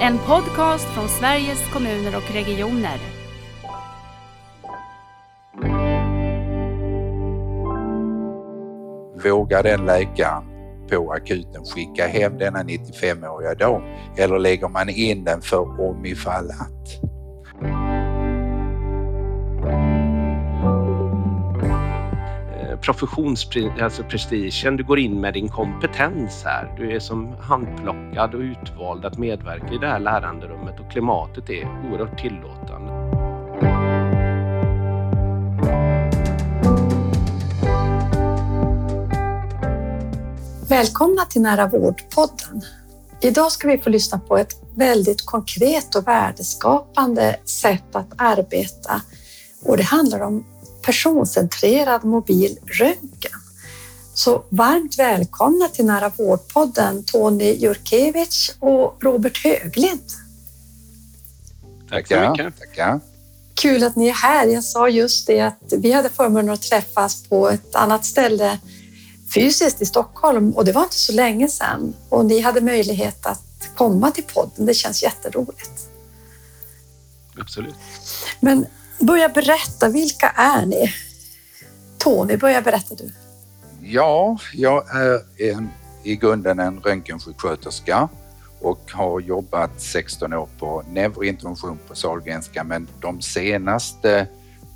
En podcast från Sveriges kommuner och regioner. Vågar den läkaren på akuten skicka hem denna 95-åriga dam eller lägger man in den för om ifall att? Professionsprestigen. Alltså du går in med din kompetens här. Du är som handplockad och utvald att medverka i det här läranderummet och klimatet är oerhört tillåtande. Välkomna till Nära vårdpodden. Idag ska vi få lyssna på ett väldigt konkret och värdeskapande sätt att arbeta och det handlar om personcentrerad mobil röntgen. Så varmt välkomna till Nära vårdpodden Tony Jurkevic och Robert Höglind. Tack så mycket. Tackar. Kul att ni är här. Jag sa just det att vi hade förmånen att träffas på ett annat ställe fysiskt i Stockholm och det var inte så länge sedan och ni hade möjlighet att komma till podden. Det känns jätteroligt. Absolut. Men börja berätta, vilka är ni? Tony, börja berätta du. Ja, jag är en, i grunden en röntgensjuksköterska och har jobbat 16 år på neurointervention på Sahlgrenska men de senaste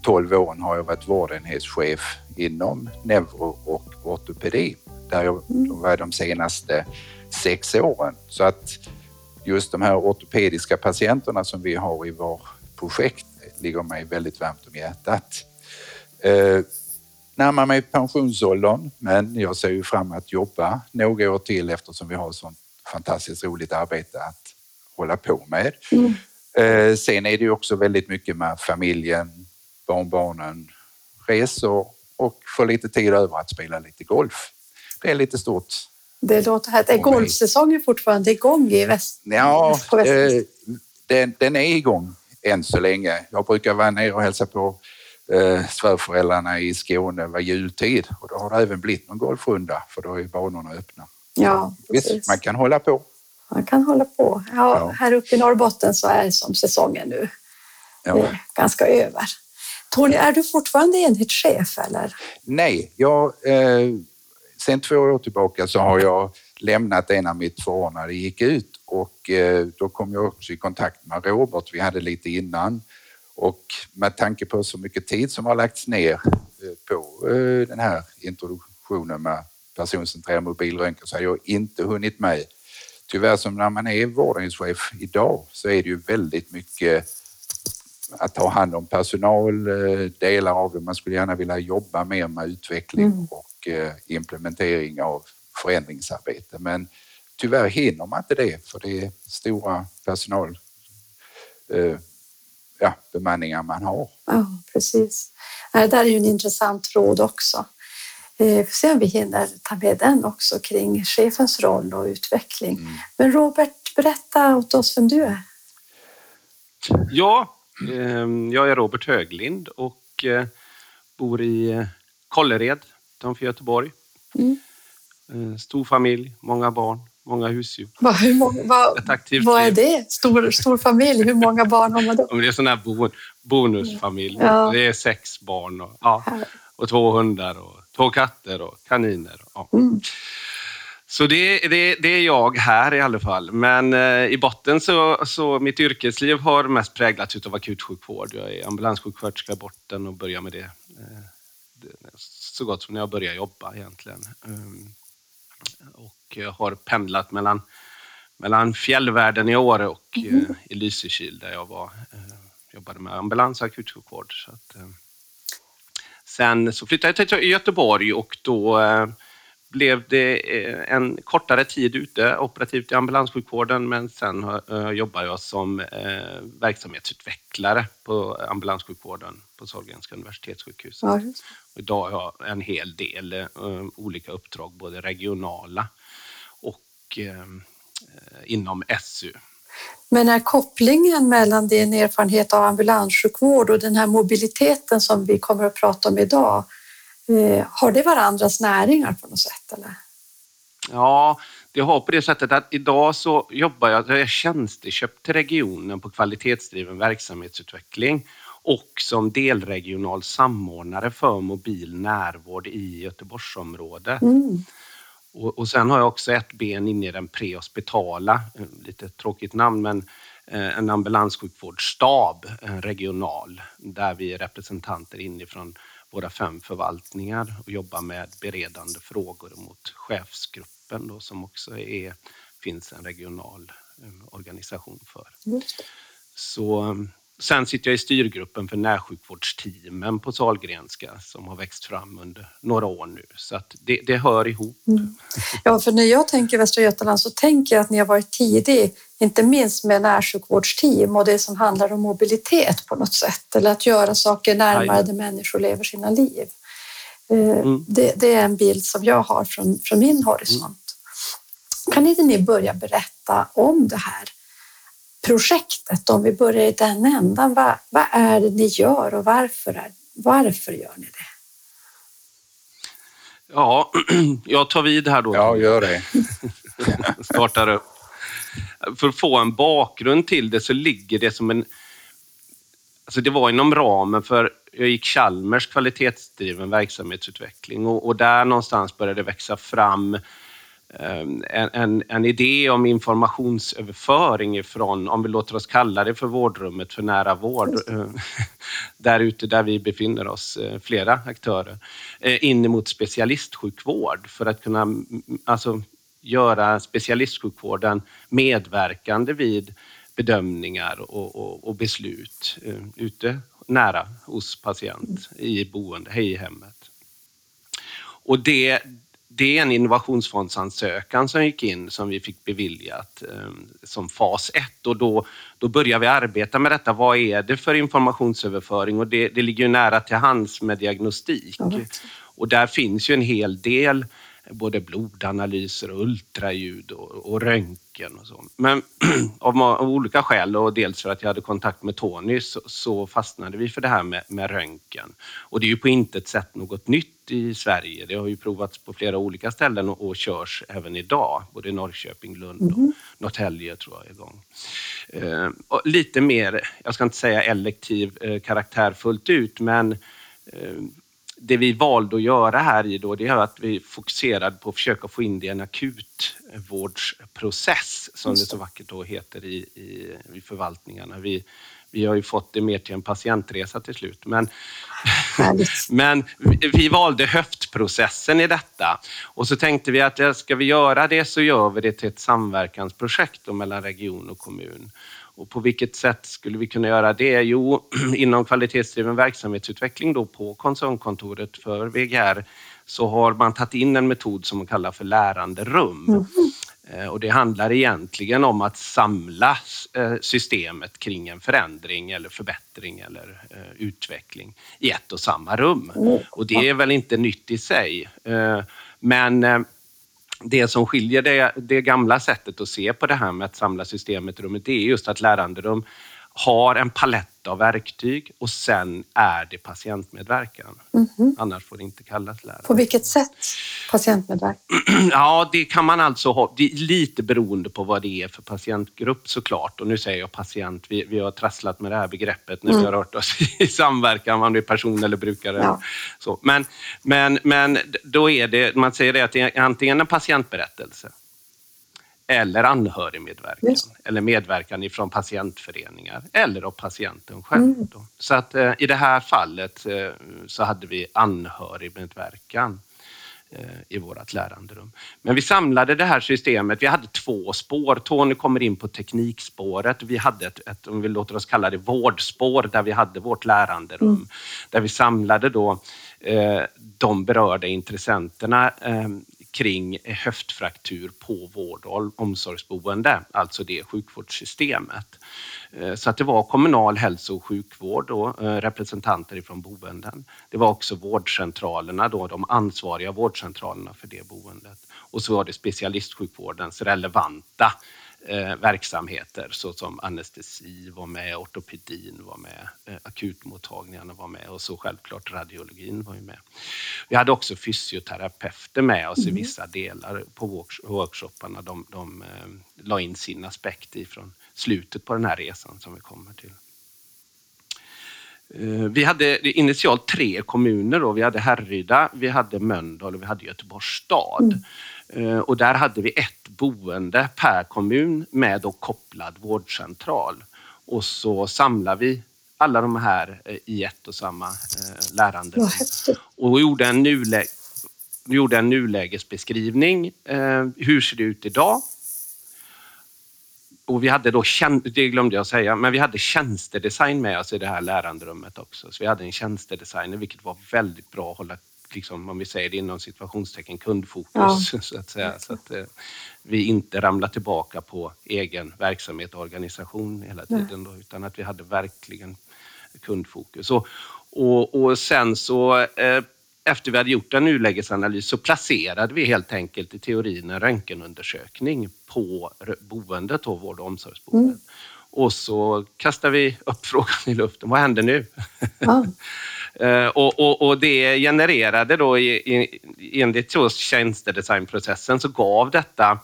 12 åren har jag varit vårdenhetschef inom neuro och ortopedi där jag var de senaste sex åren. Så att just de här ortopediska patienterna som vi har i vår projekt ligger mig väldigt varmt om hjärtat. Eh, närmar mig pensionsåldern men jag ser ju fram att jobba några år till eftersom vi har sånt fantastiskt roligt arbete att hålla på med. Mm. Eh, sen är det ju också väldigt mycket med familjen, barnbarnen, resor och få lite tid över att spela lite golf. Det är lite stort. Det låter här. Är golfsäsongen fortfarande igång i väst? Ja, eh, den, den är igång än så länge. Jag brukar vara nere och hälsa på eh, svärföräldrarna i Skåne var jultid och då har det även blivit någon golfrunda för då är banorna öppna. Ja, Visst, man kan hålla på. Man kan hålla på. Ja, ja. Här uppe i Norrbotten så är det som säsongen nu. Ja. Ganska över. Tony, är du fortfarande enhetschef eller? Nej, jag, eh, sen två år tillbaka så har jag lämnat en av mitt förordnade gick ut och eh, då kom jag också i kontakt med Robert. Vi hade lite innan och med tanke på så mycket tid som har lagts ner eh, på eh, den här introduktionen med personcentrerad mobilröntgen så har jag inte hunnit med. Tyvärr som när man är vårdningschef idag så är det ju väldigt mycket att ta hand om personal, delar av det. Man skulle gärna vilja jobba mer med utveckling mm. och implementering av förändringsarbete. Men tyvärr hinner man inte det för det är stora personal eh, ja, bemanningar man har. Ja, precis. Det där är ju en intressant tråd också. Vi eh, får se om vi hinner ta med den också kring chefens roll och utveckling. Mm. Men Robert, berätta åt oss vem du är. Ja, ehm, jag är Robert Höglind och eh, bor i Kållered utanför Göteborg. Mm. Stor familj, många barn, många husdjur. Va, hur många, va, vad är det? Stor, stor familj, hur många barn har man då? Det är sån här bo, bonusfamilj. Ja. Det är sex barn och, ja, och två hundar och två katter och kaniner. Ja. Mm. Så det, det, det, är jag här i alla fall. Men eh, i botten så, så mitt yrkesliv har mest präglats av akutsjukvård. Jag är ambulanssjuksköterska i botten och börjar med det, eh, det så gott som när jag började jobba egentligen. Um, och eh, har pendlat mellan, mellan fjällvärlden i Åre och mm. i Lysekil där jag var, eh, jobbade med ambulans och akutsjukvård. Så att, sen så flyttade jag till Göteborg och då blev det en kortare tid ute operativt i ambulanssjukvården men sen jobbar jag som verksamhetsutvecklare på ambulanssjukvården på Sahlgrenska universitetssjukhuset. Ja, Idag har jag en hel del eh, olika uppdrag, både regionala och eh, inom SU. Men är kopplingen mellan din erfarenhet av ambulanssjukvård och den här mobiliteten som vi kommer att prata om idag, eh, har det varandras näringar på något sätt? Eller? Ja, Det har på det sättet att idag så jobbar jag, jag är tjänsteköpt till regionen på kvalitetsdriven verksamhetsutveckling och som delregional samordnare för mobil närvård i Göteborgsområdet. Mm. Och, och sen har jag också ett ben inne i den prehospitala, lite tråkigt namn, men eh, en ambulanssjukvårdsstab, en regional, där vi är representanter inifrån våra fem förvaltningar och jobbar med beredande frågor mot chefsgruppen då, som också är, finns en regional eh, organisation för. Så Sen sitter jag i styrgruppen för närsjukvårdsteamen på Salgrenska som har växt fram under några år nu. Så att det, det hör ihop. Mm. Ja, för när jag tänker Västra Götaland så tänker jag att ni har varit tidig, inte minst med närsjukvårdsteam och det som handlar om mobilitet på något sätt eller att göra saker närmare Aj. där människor lever sina liv. Eh, mm. Det, det, är en bild som jag har från, från min horisont. Mm. Kan inte ni börja berätta om det här projektet, om vi börjar i den ändan, vad, vad är det ni gör och varför, är, varför gör ni det? Ja, jag tar vid här då. Ja, gör det. Startar upp. För att få en bakgrund till det så ligger det som en... Alltså det var inom ramen för, jag gick Chalmers kvalitetsdriven verksamhetsutveckling och, och där någonstans började det växa fram en, en, en, idé om informationsöverföring från, om vi låter oss kalla det för vårdrummet för nära vård, eh, där ute där vi befinner oss, eh, flera aktörer, eh, in mot specialistsjukvård för att kunna alltså, göra specialistsjukvården medverkande vid bedömningar och, och, och beslut ute nära hos patient i boende, i hemmet. Och det, det är en innovationsfondsansökan som gick in som vi fick beviljat eh, som fas 1 och då, då börjar vi arbeta med detta. Vad är det för informationsöverföring? Och det, det ligger ju nära till hands med diagnostik. Mm. Och där finns ju en hel del både blodanalyser och ultraljud och, och röntgen och så. Men av, av, olika skäl och dels för att jag hade kontakt med Tony så, så, fastnade vi för det här med, med röntgen. Och det är ju på intet sätt något nytt i Sverige. Det har ju provats på flera olika ställen och, och körs även idag. Både i Norrköping, Lund och mm. Norrtälje tror jag är igång. Eh, lite mer, jag ska inte säga elektiv eh, karaktär fullt ut, men eh, det vi valde att göra här i då, det är att vi fokuserade på att försöka få in det i en akutvårdsprocess, som det så vackert då heter i, i, i förvaltningarna. Vi, vi har ju fått det mer till en patientresa till slut. Men, men vi valde höftprocessen i detta och så tänkte vi att ska vi göra det så gör vi det till ett samverkansprojekt mellan region och kommun. Och på vilket sätt skulle vi kunna göra det? Jo, inom kvalitetsdriven verksamhetsutveckling då på koncernkontoret för VGR så har man tagit in en metod som man kallar för lärande rum. Mm. Och det handlar egentligen om att samla eh, systemet kring en förändring eller förbättring eller eh, utveckling i ett och samma rum. Mm. Och det är väl inte nytt i sig. Men det som skiljer det, det, gamla sättet att se på det här med att samla systemet i rummet, det är just att läranderum har en palett av verktyg och sen är det patientmedverkan. Mm -hmm. Annars får det inte kallas lärande. På vilket sätt patientmedverkan? Ja, det kan man alltså ha. Det är lite beroende på vad det är för patientgrupp såklart. Och nu säger jag patient. Vi, vi har trasslat med det här begreppet när mm. vi har rört oss i samverkan, om det är person eller brukare. Ja. Så. Men, men, men då är det, man säger det att det är antingen en patientberättelse eller anhörigmedverkan eller medverkan ifrån patientföreningar eller av patienten själv. Mm. Så att eh, i det här fallet eh, så hade vi anhörigmedverkan eh, i vårt läranderum. Men vi samlade det här systemet. Vi hade två spår. Tony kommer in på teknikspåret. Vi hade ett, ett om vi låter oss kalla det vårdspår, där vi hade vårt läranderum. Mm. Där vi samlade då eh, de berörda intressenterna eh, kring höftfraktur på vård och omsorgsboende, alltså det sjukvårdssystemet. Eh, så att det var kommunal hälso och sjukvård och eh, representanter ifrån boenden. Det var också vårdcentralerna, då, de ansvariga vårdcentralerna för det boendet. Och så var det specialistsjukvårdens relevanta eh, verksamheter såsom anestesi var med, ortopedin var med, eh, akutmottagningarna var med och så självklart radiologin var ju med. Vi hade också fysioterapeuter med oss mm. i vissa delar på workshopparna. De, de eh, la in sin aspekt ifrån slutet på den här resan som vi kommer till. Eh, vi hade initialt tre kommuner. Då. Vi hade Härryda, vi hade Mölndal och vi hade Göteborgs stad. Mm. Eh, och där hade vi ett boende per kommun med då kopplad vårdcentral. Och så samlar vi alla de här eh, i ett och samma eh, lärande. Och gjorde en, nulä gjorde en nulägesbeskrivning. Hur ser det ut idag? Och vi hade då, det glömde jag säga, men vi hade tjänstedesign med oss i det här läranderummet också. Så vi hade en tjänstedesigner, vilket var väldigt bra att hålla liksom, om vi säger det inom situationstecken, kundfokus ja. så att säga. Så att eh, vi inte ramlar tillbaka på egen verksamhet och organisation hela tiden, då, utan att vi hade verkligen kundfokus. Och, och, och sen så eh, efter vi hade gjort en nulägesanalys så placerade vi helt enkelt i teorin en röntgenundersökning på boendet, då, vård och omsorgsboendet. Mm. Och så kastar vi upp frågan i luften. Vad händer nu? Ja. Eh, och, och, och, det genererade då i, i, enligt tjänstedesignprocessen så gav detta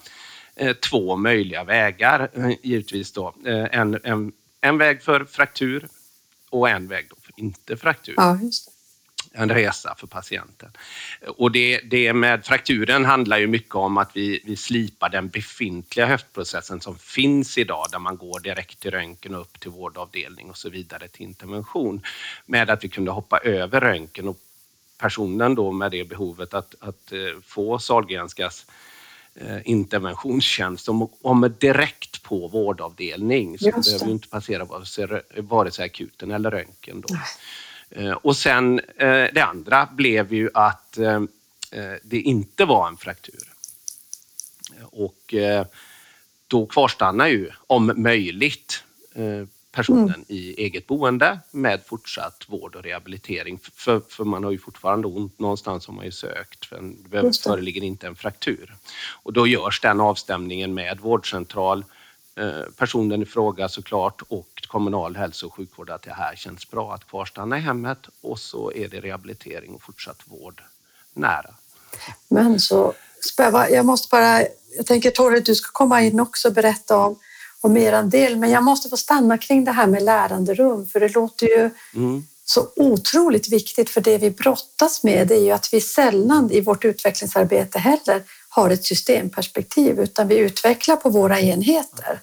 eh, två möjliga vägar eh, givetvis då. En, en, en väg för fraktur och en väg då för inte fraktur. Ja, en resa för patienten. Och det, det med frakturen handlar ju mycket om att vi, vi slipar den befintliga höftprocessen som finns idag där man går direkt till röntgen och upp till vårdavdelning och så vidare till intervention. Med att vi kunde hoppa över röntgen och personen då med det behovet att, att eh, få Sahlgrenskas eh, interventionstjänst som kommer direkt på vårdavdelning. Så behöver inte passera vare sig akuten eller röntgen. Då. Eh, och sen eh, det andra blev ju att eh, det inte var en fraktur. Och då kvarstannar ju om möjligt personen mm. i eget boende med fortsatt vård och rehabilitering. För, för man har ju fortfarande ont någonstans har man ju sökt, för det föreligger inte en fraktur. Och då görs den avstämningen med vårdcentral, personen i fråga såklart och kommunal hälso och sjukvård att det här känns bra att kvarstanna i hemmet och så är det rehabilitering och fortsatt vård nära. Men så, jag måste bara, jag tänker Torre, du ska komma in också och berätta om, om er del, men jag måste få stanna kring det här med läranderum, för det låter ju mm. så otroligt viktigt, för det vi brottas med är ju att vi sällan i vårt utvecklingsarbete heller har ett systemperspektiv, utan vi utvecklar på våra enheter.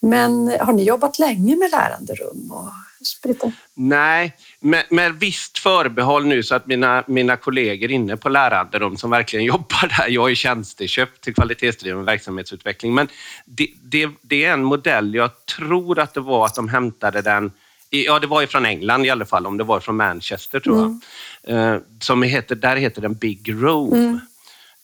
Men har ni jobbat länge med läranderum? Och sprita? Nej, med, med visst förbehåll nu så att mina, mina kollegor inne på läranderum som verkligen jobbar där, jag är tjänsteköpt till kvalitetsdriven verksamhetsutveckling, men det, det, det, är en modell, jag tror att det var att de hämtade den Ja, det var från England i alla fall, om det var från Manchester tror jag. Mm. Eh, som heter, där heter den Big Room. Mm.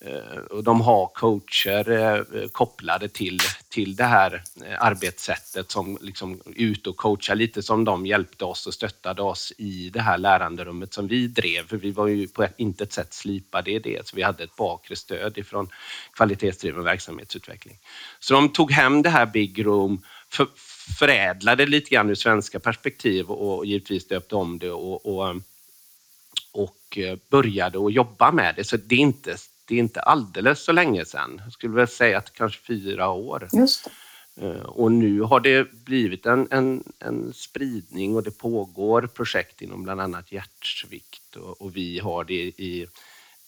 Eh, och de har coacher eh, kopplade till, till det här eh, arbetssättet som liksom ut och coachar lite som de hjälpte oss och stöttade oss i det här läranderummet som vi drev. För vi var ju på intet sätt slipade i det, så vi hade ett bakre stöd ifrån kvalitetsdriven verksamhetsutveckling. Så de tog hem det här Big Room, för, förädlade lite grann ur svenska perspektiv och givetvis döpte om det och, och, och eh, började att jobba med det. Så det är inte det är inte alldeles så länge sedan. Jag skulle väl säga att kanske fyra år. Just det. Eh, och nu har det blivit en, en, en, spridning och det pågår projekt inom bland annat hjärtsvikt och, och vi har det i,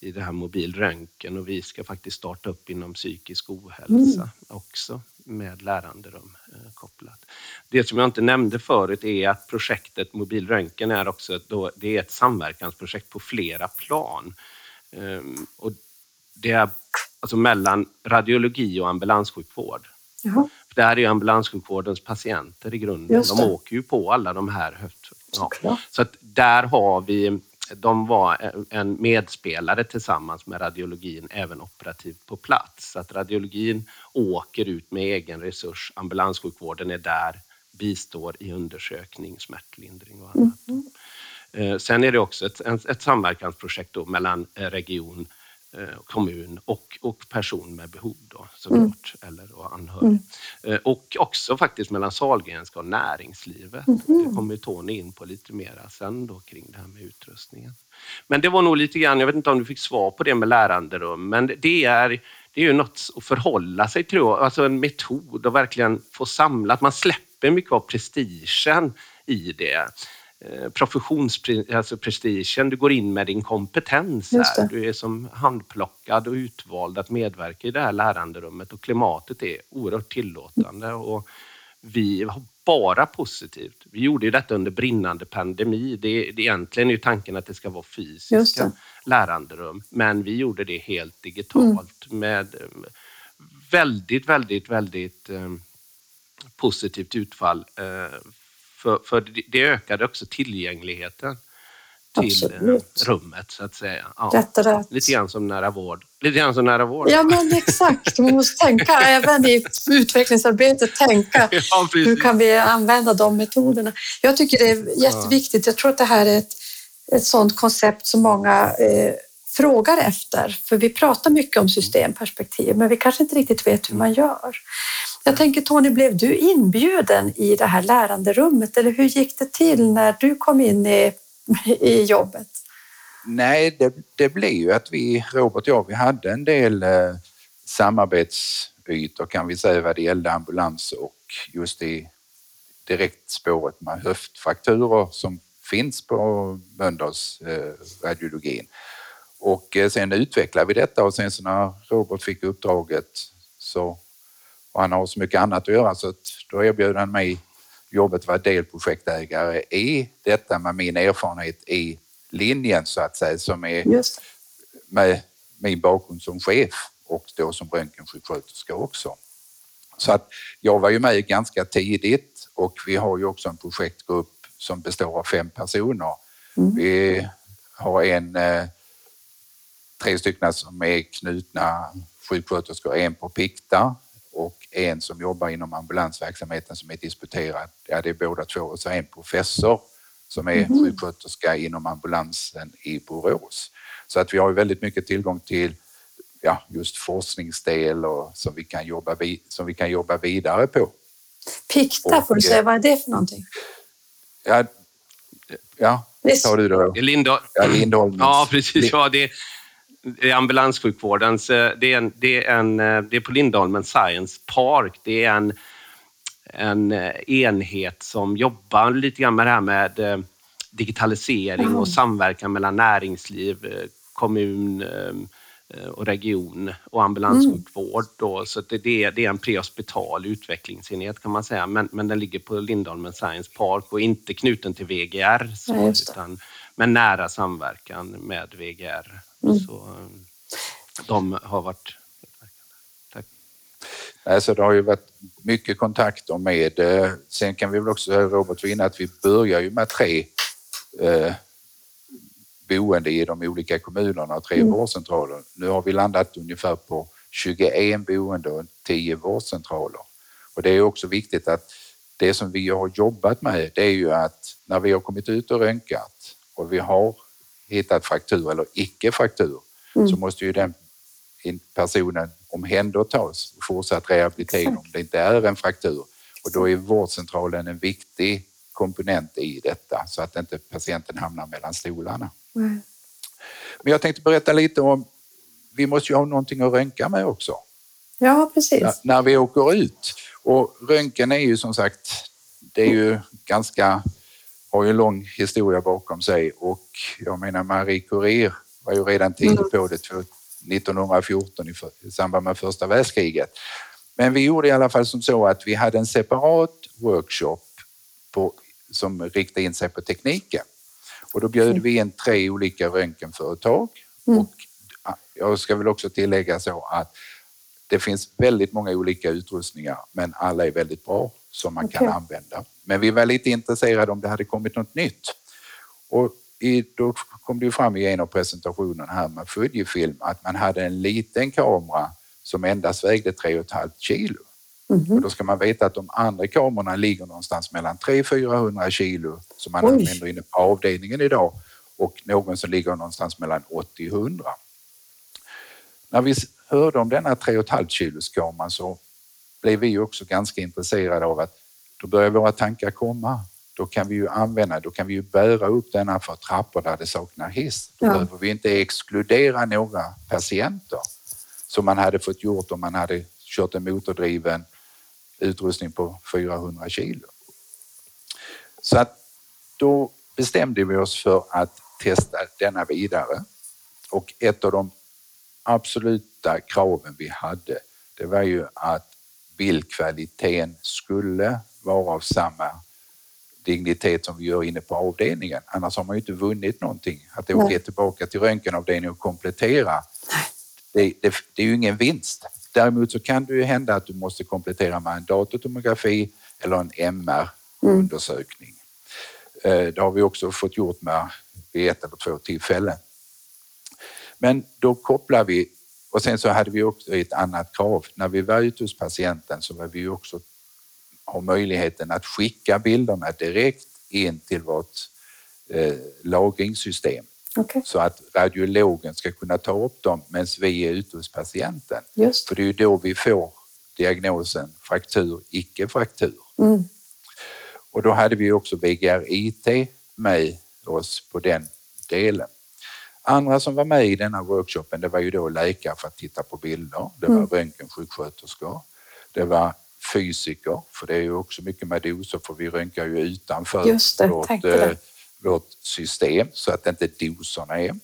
i det här mobilröntgen och vi ska faktiskt starta upp inom psykisk ohälsa mm. också med läranderum eh, kopplat. Det som jag inte nämnde förut är att projektet mobilröntgen är också då, det är ett samverkansprojekt på flera plan. Um, och det är alltså mellan radiologi och ambulanssjukvård. Jaha. Det här är ju ambulanssjukvårdens patienter i grunden. De åker ju på alla de här höft... Ja. Så att där har vi, de var en medspelare tillsammans med radiologin även operativt på plats. Så att radiologin åker ut med egen resurs, ambulanssjukvården är där, bistår i undersökning, smärtlindring och annat. Mm. Sen är det också ett, ett samverkansprojekt mellan region eh, kommun och, och person med behov då, såklart, mm. eller och anhörig. Mm. Eh, och också faktiskt mellan Sahlgrenska och näringslivet. Mm. Det kommer Tony in på lite mera sen då kring det här med utrustningen. Men det var nog lite grann, jag vet inte om du fick svar på det med läranderum, men det är, det är ju något att förhålla sig till, alltså en metod att verkligen få samla, att man släpper mycket av prestigen i det. Eh, professionsprestigen, alltså du går in med din kompetens här. Du är som handplockad och utvald att medverka i det här läranderummet och klimatet är oerhört tillåtande och vi har bara positivt. Vi gjorde ju detta under brinnande pandemi. Det, det egentligen är ju tanken att det ska vara fysiska läranderum, men vi gjorde det helt digitalt mm. med eh, väldigt, väldigt, väldigt eh, positivt utfall eh, för, för det ökade också tillgängligheten till eh, Absolut. rummet så att säga. Ja. Rätt rätt. Lite grann som nära vård. Lite grann som nära vård. Ja men exakt, man måste tänka även i utvecklingsarbetet, tänka ja, hur kan vi använda de metoderna. Jag tycker det är jätteviktigt. Jag tror att det här är ett, ett sådant koncept som många eh, frågar efter. För vi pratar mycket om systemperspektiv, men vi kanske inte riktigt vet hur man gör. Jag tänker Tony, blev du inbjuden i det här läranderummet eller hur gick det till när du kom in i, i jobbet? Nej, det, det blev ju att vi, Robert och jag, vi hade en del eh, samarbetsytor kan vi säga vad det gällde ambulans och just i direktspåret med höftfrakturer som finns på Mölndals eh, radiologin. Och eh, sen utvecklade vi detta och sen så när Robert fick uppdraget så och han har så mycket annat att göra så att då erbjöd han mig jobbet att vara delprojektägare i detta med min erfarenhet i linjen så att säga som är med min bakgrund som chef och då som röntgensjuksköterska också. Så att jag var ju med ganska tidigt och vi har ju också en projektgrupp som består av fem personer. Mm. Vi har en, eh, tre stycken som är knutna sjuksköterskor, en på Pikta och en som jobbar inom ambulansverksamheten som är disputerad. Ja, det är båda två och så en professor som är mm. sjuksköterska inom ambulansen i Borås. Så att vi har väldigt mycket tillgång till ja, just forskningsdel och som vi kan jobba, som vi kan jobba vidare på. Pikta får du säga, vad är det för någonting? Ja, ja tar du då. Lindholm. Ja, Lindholm. Ja, precis. Ja, det, ambulanssjukvårdens, eh, det är, en, det är, en, eh, det är på Lindholmen Science Park. Det är en, en eh, enhet som jobbar lite grann med det här med digitalisering och samverkan mellan näringsliv, kommun och region och ambulanssjukvård. Då. Så det, det, är, det är en prehospital utvecklingsenhet kan man säga, men, men den ligger på Lindholmen Science Park och inte knuten till VGR, så, ja, utan med nära samverkan med VGR. Mm. Så eh, de har varit Tack. Alltså det har ju varit mycket kontakter med, eh, sen kan vi väl också, Robert var inne att vi börjar ju med tre eh, boende i de olika kommunerna och tre mm. vårdcentraler. Nu har vi landat ungefär på 21 boende och 10 vårdcentraler. Och det är också viktigt att det som vi har jobbat med det är ju att när vi har kommit ut och röntgat och vi har hittat fraktur eller icke-fraktur mm. så måste ju den personen omhändertas och fortsatt rehabilitering om det inte är en fraktur. Och då är vårdcentralen en viktig komponent i detta så att inte patienten hamnar mellan stolarna. Mm. Men jag tänkte berätta lite om, vi måste ju ha någonting att röntga med också. Ja, precis. När, när vi åker ut. Och röntgen är ju som sagt, det är ju ganska har ju en lång historia bakom sig och jag menar Marie Curie var ju redan tidigt mm. på det 1914 i samband med första världskriget. Men vi gjorde i alla fall som så att vi hade en separat workshop på, som riktade in sig på tekniken. Och då bjöd vi in tre olika röntgenföretag mm. och jag ska väl också tillägga så att det finns väldigt många olika utrustningar men alla är väldigt bra som man okay. kan använda. Men vi var lite intresserade om det hade kommit något nytt. Och i, då kom det ju fram i en av presentationerna här med Fujifilm att man hade en liten kamera som endast vägde 3,5 kilo. Mm Och då ska man veta att de andra kamerorna ligger någonstans mellan 300-400 kilo som man Oj. använder inne på avdelningen idag och någon som ligger någonstans mellan 80 100. när vi hörde om denna 3,5 kilos kameran så blev vi också ganska intresserade av att då börjar våra tankar komma. Då kan vi ju använda, då kan vi ju bära upp denna för trappor där det saknar hiss. Då ja. behöver vi inte exkludera några patienter som man hade fått gjort om man hade kört en motordriven utrustning på 400 kilo. Så att då bestämde vi oss för att testa denna vidare och ett av de absoluta kraven vi hade det var ju att bildkvaliteten skulle vara av samma dignitet som vi gör inne på avdelningen. Annars har man ju inte vunnit någonting. Att åka tillbaka till röntgenavdelningen och komplettera, det, det, det, är ju ingen vinst. Däremot så kan det ju hända att du måste komplettera med en datortomografi eller en MR-undersökning. Mm. Det har vi också fått gjort med vid ett eller två tillfällen. Men då kopplar vi och sen så hade vi också ett annat krav. När vi var ute hos patienten så var vi också ha möjligheten att skicka bilderna direkt in till vårt eh, lagringssystem. Okay. Så att radiologen ska kunna ta upp dem medan vi är ute hos patienten. Just. För det är ju då vi får diagnosen fraktur, icke-fraktur. Mm. Och då hade vi också VGR-IT med oss på den delen. Andra som var med i denna workshopen det var ju då läkare för att titta på bilder. Det var mm. röntgensjuksköterskor. Det var fysiker, för det är ju också mycket med doser för vi röntgar ju utanför det, vårt, eh, vårt system så att inte doserna är.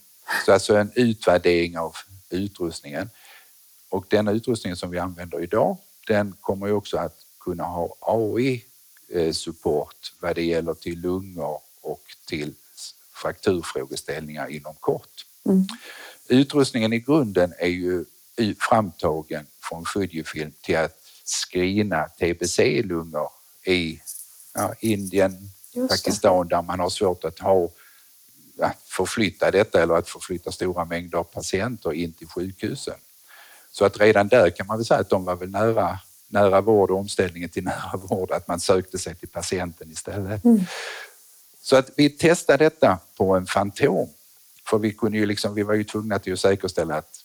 Så alltså en utvärdering av utrustningen. Och den utrustningen som vi använder idag, den kommer ju också att kunna ha AI-support eh, vad det gäller till lungor och till frakturfrågeställningar inom kort. Mm. Utrustningen i grunden är ju framtagen från Fujifilm till att screena TBC-lungor i ja, Indien, Pakistan där man har svårt att ha att förflytta detta eller att förflytta stora mängder av patienter in till sjukhusen. Så att redan där kan man väl säga att de var väl nära, nära vård och omställningen till nära vård, att man sökte sig till patienten istället. Mm. Så att vi testade detta på en Fantom. För vi, kunde ju liksom, vi var ju tvungna till att säkerställa att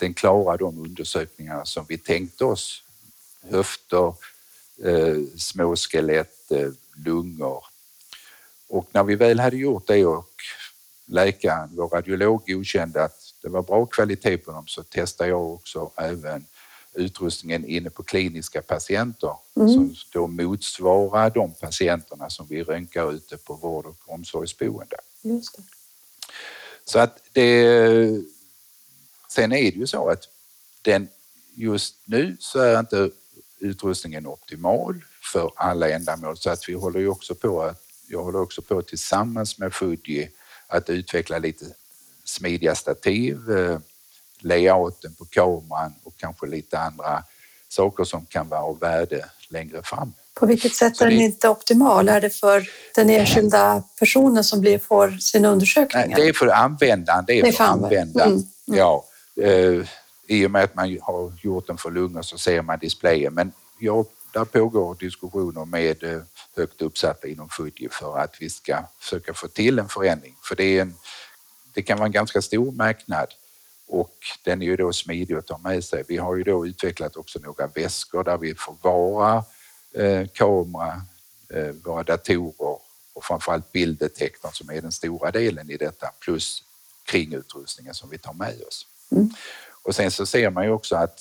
den klarar de undersökningar som vi tänkte oss. Höfter, eh, småskelett, eh, lungor. Och när vi väl hade gjort det och läkaren, vår radiolog, godkände att det var bra kvalitet på dem så testade jag också även utrustningen inne på kliniska patienter mm. som då motsvarar de patienterna som vi röntgar ute på vård och omsorgsboende. Just det. Så att det... Sen är det ju så att den, just nu så är inte utrustningen optimal för alla ändamål så att vi håller ju också på att jag håller också på tillsammans med Fuji att utveckla lite smidiga stativ, eh, layouten på kameran och kanske lite andra saker som kan vara av värde längre fram. På vilket sätt är den inte optimal? Är det för den enskilda personen som blir, får sin undersökning? Nej, det är för användaren. Det är, det är för användaren. Mm. Mm. Ja, eh, i och med att man har gjort den för lungor så ser man displayen. Men ja, där pågår diskussioner med eh, högt uppsatta inom Fuji för att vi ska försöka få till en förändring. För det, är en, det kan vara en ganska stor marknad och den är ju då smidig att ta med sig. Vi har ju då utvecklat också några väskor där vi förvarar eh, kamera, eh, våra datorer och framförallt bilddetektorn som är den stora delen i detta plus kringutrustningen som vi tar med oss. Mm. Och sen så ser man ju också att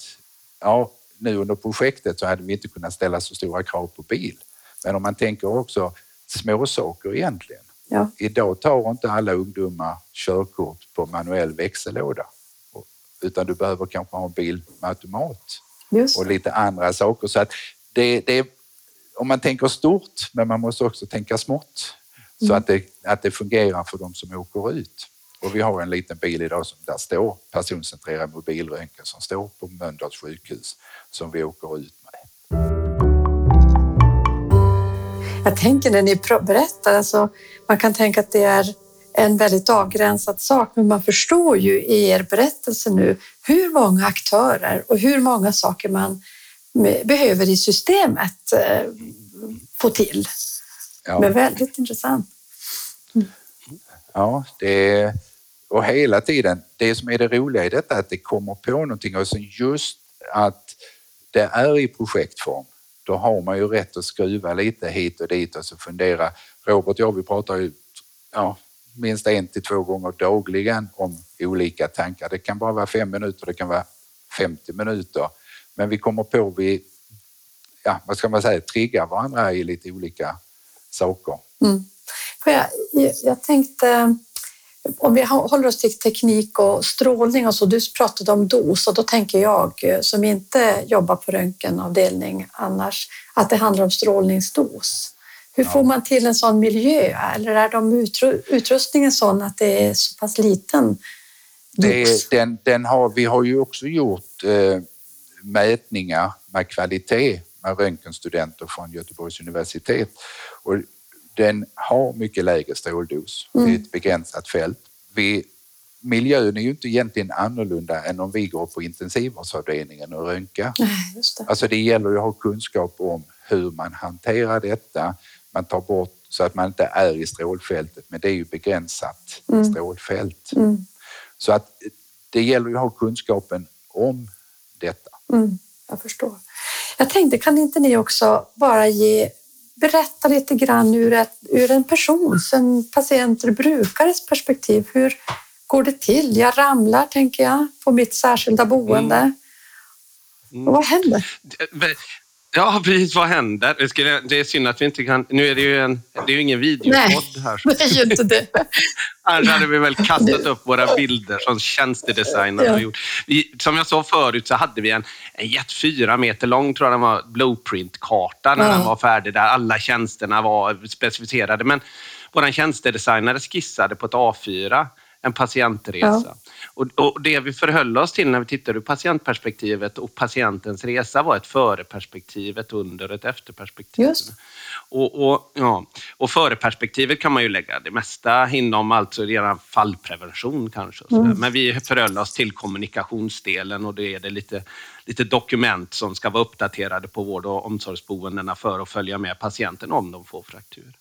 ja, nu under projektet så hade vi inte kunnat ställa så stora krav på bil. Men om man tänker också småsaker egentligen. Ja. Idag tar inte alla ungdomar körkort på manuell växellåda utan du behöver kanske ha en bil med automat och lite andra saker. Så att det, det, om man tänker stort, men man måste också tänka smått så mm. att, det, att det fungerar för de som åker ut. Och vi har en liten bil idag som där står personcentrerad mobilröntgen som står på Mölndals sjukhus som vi åker ut med. Jag tänker när ni berättar, alltså, man kan tänka att det är en väldigt avgränsad sak, men man förstår ju i er berättelse nu hur många aktörer och hur många saker man behöver i systemet eh, få till. Ja. Men väldigt intressant. Mm. Ja, det är, och hela tiden, det som är det roliga i detta är att det kommer på någonting och sen just att det är i projektform. Då har man ju rätt att skruva lite hit och dit och så fundera. Robert och jag, vi pratar ju ja, minst en till två gånger dagligen om olika tankar. Det kan bara vara fem minuter, det kan vara 50 minuter. Men vi kommer på, vi, ja, vad ska man säga, triggar varandra i lite olika saker. Mm. Jag, jag tänkte, om vi håller oss till teknik och strålning och så, du pratade om dos och då tänker jag som inte jobbar på röntgenavdelning annars att det handlar om strålningsdos. Hur får man till en sån miljö? Eller är de utrustningen sån att det är så pass liten? Det, den, den har, vi har ju också gjort eh, mätningar med kvalitet med röntgenstudenter från Göteborgs universitet och den har mycket lägre stråldos. Mm. Det är ett begränsat fält. Vi, miljön är ju inte egentligen annorlunda än om vi går på intensivvårdsavdelningen och röntgar. det. Alltså det gäller att ha kunskap om hur man hanterar detta. Man tar bort så att man inte är i strålfältet, men det är ju begränsat mm. strålfält. Mm. Så att det gäller att ha kunskapen om detta. Mm, jag förstår. Jag tänkte, kan inte ni också bara ge berätta lite grann ur, ett, ur en persons, en patient eller brukares perspektiv. Hur går det till? Jag ramlar, tänker jag, på mitt särskilda boende. Mm. Mm. Och vad händer? Ja, precis. Vad händer? Det är synd att vi inte kan... Nu är det ju, en, det är ju ingen videopodd här. Nej, det är ju inte det. Annars hade vi väl kastat upp våra bilder som tjänstedesignare ja. gjort. Som jag sa förut så hade vi en, en jet fyra meter lång, tror jag den var, blueprint-karta när ja. den var färdig, där alla tjänsterna var specificerade. Men vår tjänstedesignare skissade på ett A4 en patientresa. Ja. Och, och, det vi förhöll oss till när vi tittade ur patientperspektivet och patientens resa var ett föreperspektiv, ett under ett efterperspektiv. Just. Och, och, ja, och föreperspektivet kan man ju lägga det mesta inom, alltså redan fallprevention kanske. Mm. Men vi förhöll oss till kommunikationsdelen och då är det lite, lite dokument som ska vara uppdaterade på vård och omsorgsboendena för att följa med patienten om de får fraktur.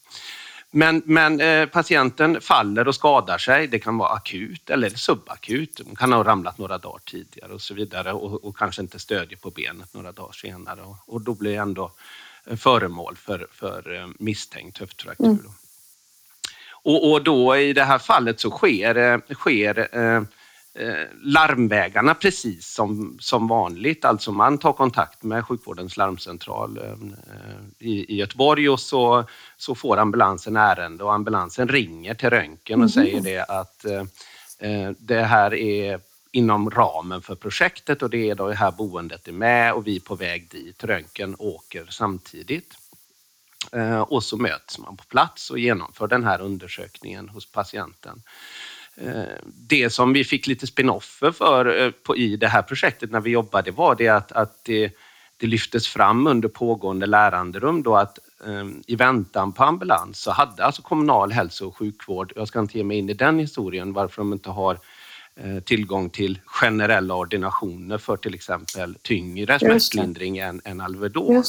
Men, men eh, patienten faller och skadar sig. Det kan vara akut eller subakut. Man kan ha ramlat några dagar tidigare och så vidare och, och kanske inte stödjer på benet några dagar senare och, och då blir ändå föremål för, för eh, misstänkt höftfraktur. Mm. Och, och, då i det här fallet så sker, eh, sker eh, Eh, larmvägarna precis som, som vanligt. Alltså man tar kontakt med sjukvårdens larmcentral eh, i, i Göteborg och så, så får ambulansen ärende och ambulansen ringer till röntgen och mm. säger det att eh, det här är inom ramen för projektet och det är då det här boendet är med och vi är på väg dit. Röntgen åker samtidigt. Och så möts man på plats och genomför den här undersökningen hos patienten. Eh, det som vi fick lite spinoffer för eh, på, i det här projektet när vi jobbade var det att, att det, det lyftes fram under pågående läranderum då att um, i väntan på ambulans så hade alltså kommunal hälso och sjukvård, jag ska inte ge mig in i den historien varför de inte har tillgång till generella ordinationer för till exempel tyngre smärtlindring än, än Alvedon.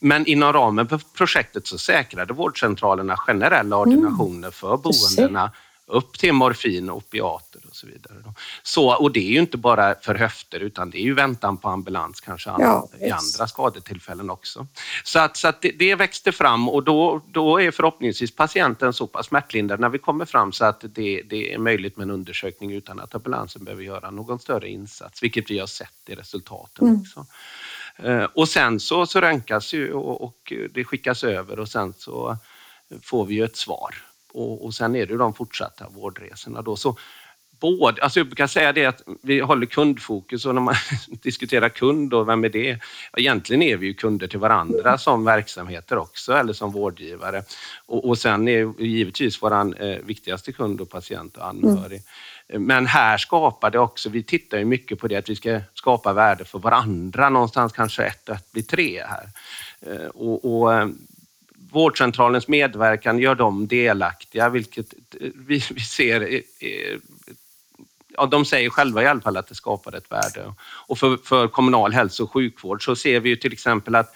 Men inom ramen för projektet så säkrade vårdcentralerna generella ordinationer mm. för boendena upp till morfin och opiater och så vidare. Så, och det är ju inte bara för höfter utan det är ju väntan på ambulans kanske ja, i andra skadetillfällen också. Så att, så att det, det, växte fram och då, då är förhoppningsvis patienten så pass smärtlindrad när vi kommer fram så att det, det är möjligt med en undersökning utan att ambulansen behöver göra någon större insats, vilket vi har sett i resultaten mm. också. Eh, och sen så, så röntgas ju och, och det skickas över och sen så får vi ju ett svar och, och sen är det de fortsatta vårdresorna. Då. Så både, alltså jag brukar säga det att vi håller kundfokus och när man diskuterar kund och vem är det? Egentligen är vi ju kunder till varandra som verksamheter också eller som vårdgivare. Och, och sen är givetvis vår eh, viktigaste kund och patient och anhörig. Mm. Men här skapar det också, vi tittar ju mycket på det att vi ska skapa värde för varandra, någonstans kanske ett och ett blir tre här. Eh, och, och eh, vårdcentralens medverkan gör dem delaktiga, vilket vi, vi ser ja, de säger själva i alla fall att det skapar ett värde. Och för, för kommunal hälso och sjukvård så ser vi ju till exempel att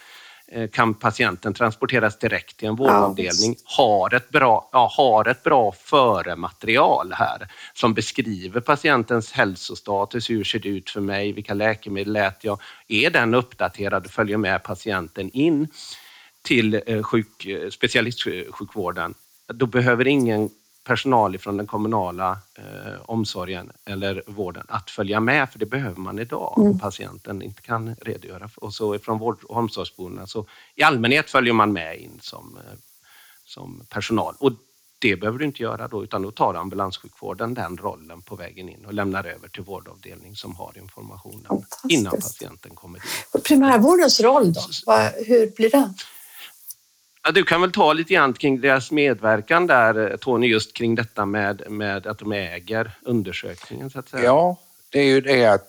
eh, kan patienten transporteras direkt till en vårdavdelning, har ett bra, ja, har ett bra förematerial här som beskriver patientens hälsostatus. Hur ser det ut för mig? Vilka läkemedel äter jag? Är den uppdaterad och följer med patienten in till eh, sjuk, specialistsjukvården, då behöver ingen personal från den kommunala eh, omsorgen eller vården att följa med, för det behöver man idag mm. om patienten inte kan redogöra. Och så från vård och omsorgsboendena så i allmänhet följer man med in som, eh, som personal. Och det behöver du inte göra då, utan då tar ambulanssjukvården den rollen på vägen in och lämnar över till vårdavdelning som har informationen innan patienten kommer dit. Och primärvårdens roll då? Hur blir den? Ja, du kan väl ta lite grann kring deras medverkan där Tony, just kring detta med, med att de äger undersökningen så att säga. Ja, det är ju det att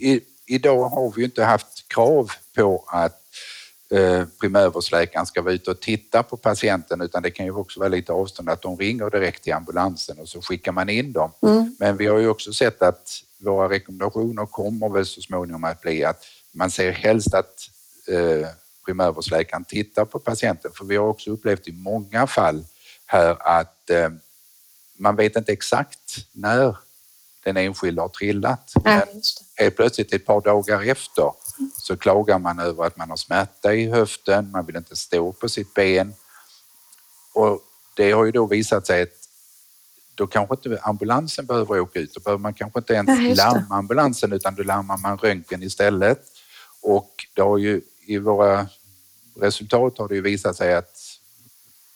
i, idag har vi inte haft krav på att eh, primärvårdsläkaren ska vara ute och titta på patienten utan det kan ju också vara lite avstånd att de ringer direkt till ambulansen och så skickar man in dem. Mm. Men vi har ju också sett att våra rekommendationer kommer väl så småningom att bli att man ser helst att eh, primärvårdsläkaren tittar på patienten. För vi har också upplevt i många fall här att eh, man vet inte exakt när den enskilde har trillat. Men helt plötsligt ett par dagar efter så klagar man över att man har smärta i höften, man vill inte stå på sitt ben. Och det har ju då visat sig att då kanske inte ambulansen behöver åka ut. Då behöver man kanske inte ens larma ambulansen utan då larmar man röntgen istället. Och det har ju i våra resultat har det ju visat sig att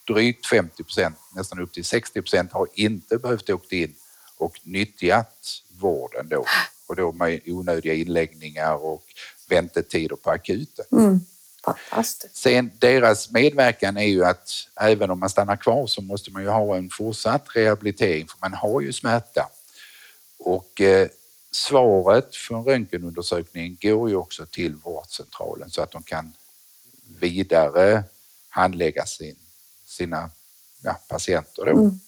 drygt 50 procent, nästan upp till 60 procent har inte behövt åka in och nyttjat vården då och då med onödiga inläggningar och väntetider på akuten. Mm. Sen deras medverkan är ju att även om man stannar kvar så måste man ju ha en fortsatt rehabilitering för man har ju smärta. Och eh, svaret från röntgenundersökningen går ju också till vårdcentralen så att de kan vidare handlägga sin, sina ja, patienter. Då. Mm.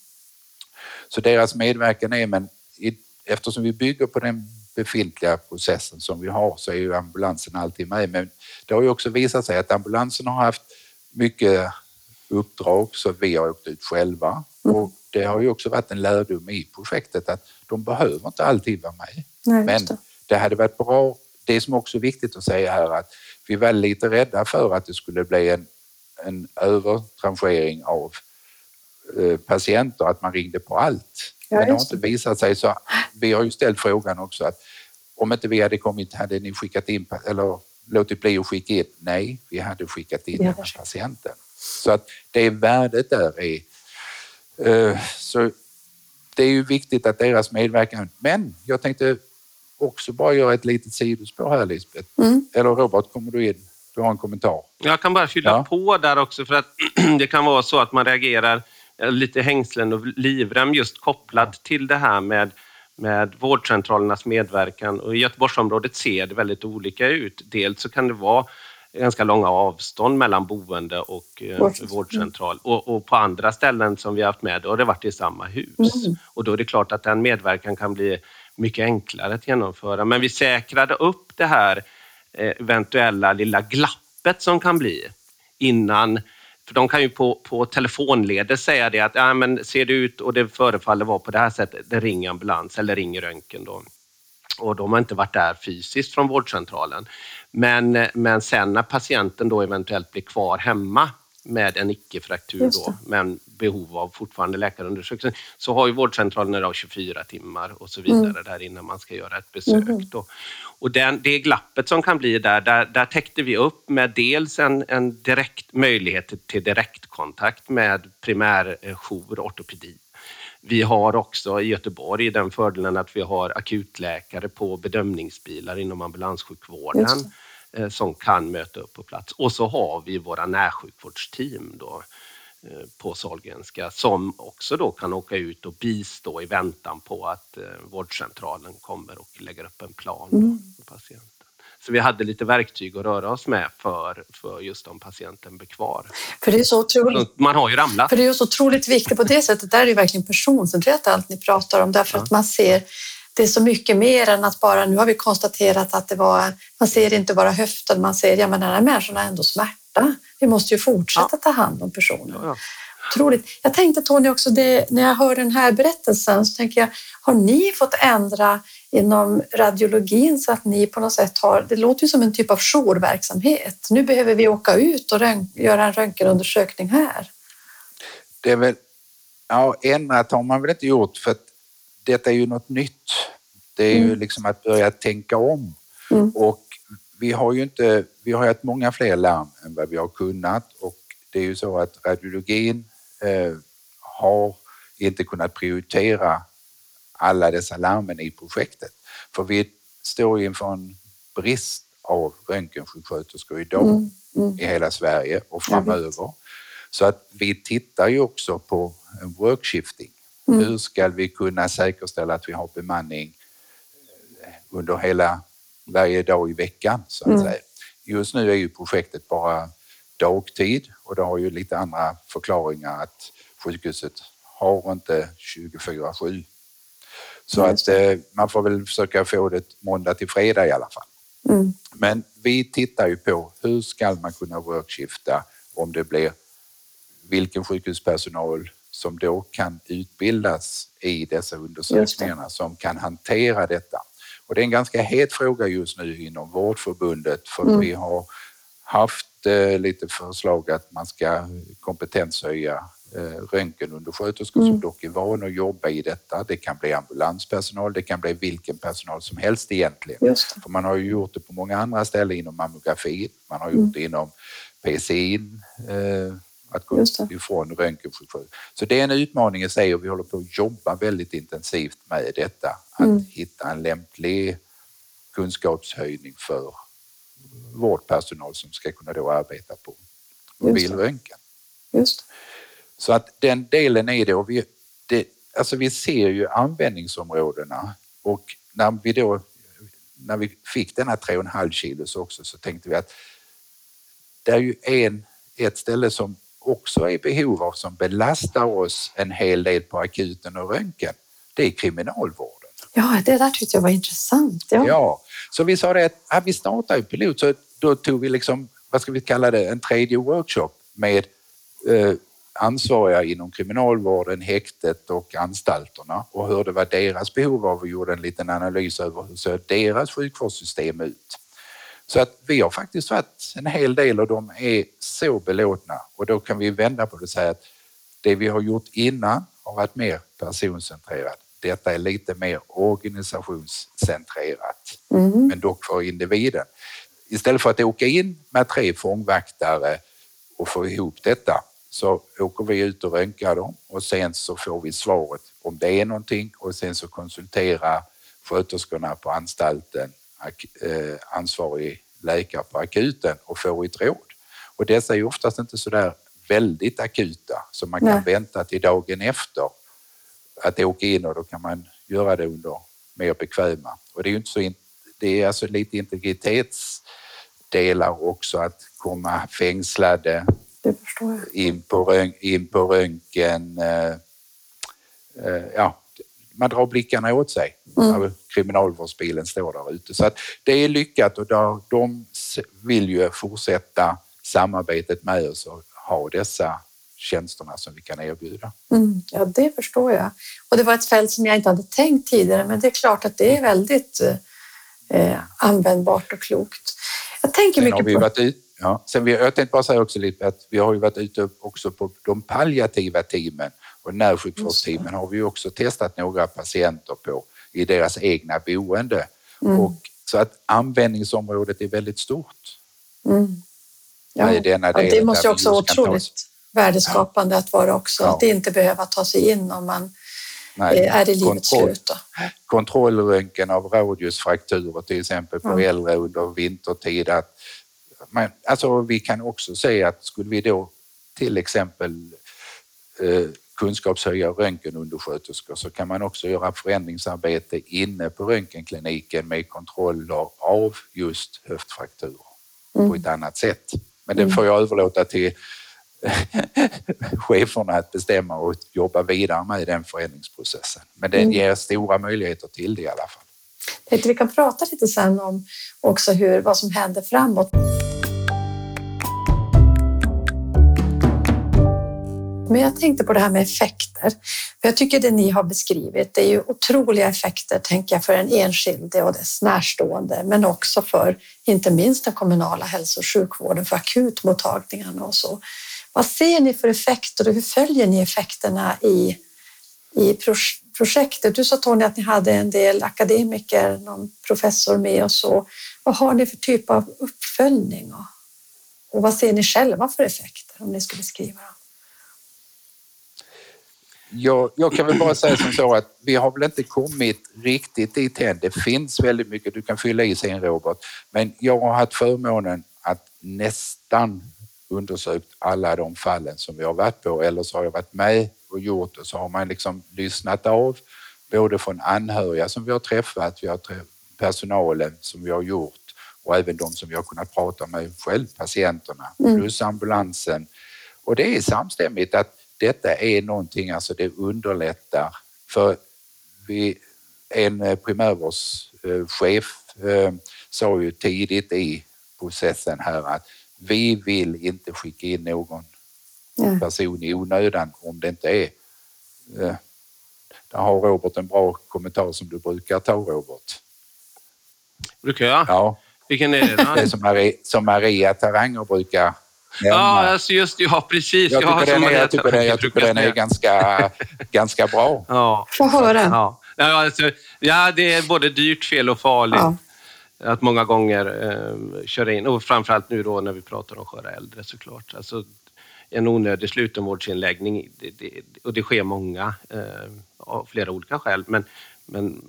Så deras medverkan är, men i, eftersom vi bygger på den befintliga processen som vi har så är ju ambulansen alltid med. Men det har ju också visat sig att ambulansen har haft mycket uppdrag så vi har åkt ut själva. Mm. Och det har ju också varit en lärdom i projektet att de behöver inte alltid vara med. Nej, Men det. det hade varit bra. Det som också är viktigt att säga här att vi var lite rädda för att det skulle bli en, en övertranchering av eh, patienter, att man ringde på allt. Ja, Men det har inte visat sig så. Vi har ju ställt frågan också att om inte vi hade kommit, hade ni skickat in eller låtit bli att skicka in? Nej, vi hade skickat in den här patienten. Så att det värdet där är eh, så det är ju viktigt att deras medverkan, men jag tänkte också bara göra ett litet sidospår här Lisbeth. Mm. Eller Robert, kommer du in? Du har en kommentar? Jag kan bara fylla ja. på där också för att det kan vara så att man reagerar eh, lite hängslen och livrem just kopplat till det här med, med vårdcentralernas medverkan. Och I Göteborgsområdet ser det väldigt olika ut. Dels så kan det vara ganska långa avstånd mellan boende och eh, vårdcentral. Och, och, på andra ställen som vi har haft med, då har det varit i samma hus. Mm. Och då är det klart att den medverkan kan bli mycket enklare att genomföra. Men vi säkrade upp det här eh, eventuella lilla glappet som kan bli innan för de kan ju på, på telefonledes säga det att ja, men ser det ut och det förefaller vara på det här sättet, det ringer ambulans eller ringer röntgen då. Och de har inte varit där fysiskt från vårdcentralen. Men, eh, men sen när patienten då eventuellt blir kvar hemma med en icke-fraktur då, men behov av fortfarande läkarundersökning, så har ju vårdcentralen idag 24 timmar och så vidare mm. där innan man ska göra ett besök. Mm. Då. Och den, det glappet som kan bli där, där, där täckte vi upp med dels en, en direkt möjlighet till direktkontakt med primärjour, ortopedi. Vi har också i Göteborg den fördelen att vi har akutläkare på bedömningsbilar inom ambulanssjukvården Eh, som kan möta upp på plats. Och så har vi våra närsjukvårdsteam då eh, på Sahlgrenska som också då kan åka ut och bistå i väntan på att eh, vårdcentralen kommer och lägger upp en plan mm. för patienten. Så vi hade lite verktyg att röra oss med för, för just om patienten blir kvar. För det är så otroligt, man har ju ramlat. För det är så otroligt viktigt på det sättet. Där är det verkligen personcentrerat allt ni pratar om därför ja. att man ser det är så mycket mer än att bara nu har vi konstaterat att det var, man ser inte bara höften, man ser, ja men den här människan har ändå smärta. Vi måste ju fortsätta ja. ta hand om personen. Ja. Otroligt. Jag tänkte Tony också, det, när jag hör den här berättelsen så tänker jag, har ni fått ändra inom radiologin så att ni på något sätt har, det låter ju som en typ av jourverksamhet. Nu behöver vi åka ut och göra en röntgenundersökning här. Det är väl, ja ändrat har man väl inte gjort för att detta är ju något nytt. Det är mm. ju liksom att börja tänka om mm. och vi har ju inte, vi har haft många fler larm än vad vi har kunnat och det är ju så att radiologin eh, har inte kunnat prioritera alla dessa larmen i projektet. För vi står inför en brist av röntgensjuksköterskor idag mm, mm. i hela Sverige och framöver. Så att vi tittar ju också på en workshifting. Mm. Hur ska vi kunna säkerställa att vi har bemanning eh, under hela, varje dag i veckan så att mm. säga. Just nu är ju projektet bara dagtid och det har ju lite andra förklaringar att sjukhuset har inte 24-7 så att eh, man får väl försöka få det måndag till fredag i alla fall. Mm. Men vi tittar ju på hur ska man kunna workskifta om det blir vilken sjukhuspersonal som då kan utbildas i dessa undersökningarna som kan hantera detta. Och det är en ganska het fråga just nu inom Vårdförbundet för mm. vi har haft eh, lite förslag att man ska kompetenshöja Eh, röntgenundersköterskor mm. som dock är vana att jobba i detta. Det kan bli ambulanspersonal, det kan bli vilken personal som helst egentligen. För man har ju gjort det på många andra ställen inom mammografi, man har gjort mm. det inom PCI, eh, att gå ifrån röntgensjukvård. Så det är en utmaning i sig och vi håller på att jobba väldigt intensivt med detta. Att mm. hitta en lämplig kunskapshöjning för vårdpersonal som ska kunna då arbeta på mobilröntgen. Just. Så att den delen är det och vi, det, alltså vi ser ju användningsområdena och när vi då när vi fick denna 3,5 kilos också så tänkte vi att det är ju en, ett ställe som också är behov av som belastar oss en hel del på akuten och röntgen. Det är kriminalvården. Ja, det där tyckte jag var intressant. Ja, ja så vi sa det att ja, vi startar ju pilot så då tog vi liksom, vad ska vi kalla det, en tredje workshop med eh, ansvariga inom kriminalvården, häktet och anstalterna och hörde vad deras behov var och gjorde en liten analys över hur ser deras sjukvårdssystem ut. Så att vi har faktiskt varit en hel del och de är så belåtna och då kan vi vända på det och säga att det vi har gjort innan har varit mer personcentrerat. Detta är lite mer organisationscentrerat, mm. men dock för individen. Istället för att åka in med tre fångvaktare och få ihop detta så åker vi ut och röntgar dem och sen så får vi svaret om det är någonting och sen så konsulterar sköterskorna på anstalten ansvarig läkare på akuten och får ett råd. Och dessa är oftast inte så där väldigt akuta så man kan Nej. vänta till dagen efter att åka in och då kan man göra det under mer bekväma. Och det är inte så, det är alltså lite integritetsdelar också att komma fängslade. In på, rönt, in på röntgen. Eh, eh, ja, man drar blickarna åt sig mm. när kriminalvårdsbilen står där ute. Så det är lyckat och där, de vill ju fortsätta samarbetet med oss och ha dessa tjänsterna som vi kan erbjuda. Mm, ja, det förstår jag. Och det var ett fält som jag inte hade tänkt tidigare, men det är klart att det är väldigt eh, användbart och klokt. Jag tänker Sen mycket har vi på... Varit ut, Ja. Sen vi, jag tänkte bara säga också lite att vi har ju varit ute också på de palliativa teamen och närsjukvårdsteamen har vi också testat några patienter på i deras egna boende. Mm. Och, så att användningsområdet är väldigt stort. Mm. Ja. ja. det måste också vara otroligt värdeskapande ja. att vara också, ja. att inte behöva ta sig in om man Nej. Eh, är i livets slut. Kontrollröntgen av radiusfrakturer till exempel på äldre under vintertid. Att men, alltså, vi kan också se att skulle vi då till exempel eh, kunskapshöja röntgenundersköterskor så kan man också göra förändringsarbete inne på röntgenkliniken med kontroller av just höftfrakturer mm. på ett annat sätt. Men det mm. får jag överlåta till cheferna att bestämma och jobba vidare med den förändringsprocessen. Men den mm. ger stora möjligheter till det i alla fall. vi kan prata lite sen om också hur, vad som händer framåt. Men jag tänkte på det här med effekter. För jag tycker det ni har beskrivit, det är ju otroliga effekter, tänker jag, för den enskilde och dess närstående, men också för inte minst den kommunala hälso och sjukvården, för akutmottagningarna och så. Vad ser ni för effekter och hur följer ni effekterna i, i projektet? Du sa Tony att ni hade en del akademiker, någon professor med och så. Vad har ni för typ av uppföljning och, och vad ser ni själva för effekter om ni skulle skriva? dem? Jag, jag, kan väl bara säga som så att vi har väl inte kommit riktigt dit än. Det finns väldigt mycket du kan fylla i sen Robert, men jag har haft förmånen att nästan undersökt alla de fallen som vi har varit på eller så har jag varit med och gjort och så har man liksom lyssnat av både från anhöriga som vi har träffat, vi har träffat personalen som vi har gjort och även de som vi har kunnat prata med själv, patienterna, mm. plus ambulansen. Och det är samstämmigt att detta är någonting, alltså det underlättar för vi, en primärvårdschef eh, sa ju tidigt i processen här att vi vill inte skicka in någon ja. person i onödan om det inte är... Eh, där har Robert en bra kommentar som du brukar ta Robert. Brukar jag? Ja. Vilken är det då? Det är som Maria, som Maria Taranger brukar. Ja, alltså just ja, precis. Jag tycker, den är, jag tycker, den, jag tycker den är ganska, ganska bra. Ja. Få höra. Ja. Ja, alltså, ja, det är både dyrt, fel och farligt. Ja att många gånger eh, köra in, och framförallt nu då när vi pratar om sköra äldre såklart. Alltså, en onödig slutenvårdsinläggning, det, det, och det sker många eh, av flera olika skäl, men, men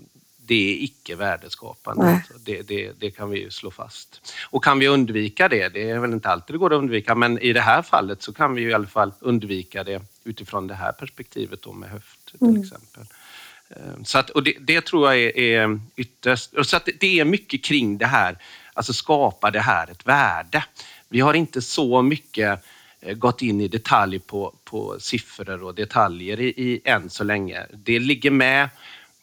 det är icke värdeskapande. Det, det, det, kan vi slå fast. Och kan vi undvika det, det är väl inte alltid det går att undvika, men i det här fallet så kan vi i alla fall undvika det utifrån det här perspektivet då med höft till mm. exempel. Ehm, så att, och det, det, tror jag är, är ytterst... Så att det är mycket kring det här, alltså skapa det här ett värde. Vi har inte så mycket eh, gått in i detalj på, på siffror och detaljer i, i än så länge. Det ligger med.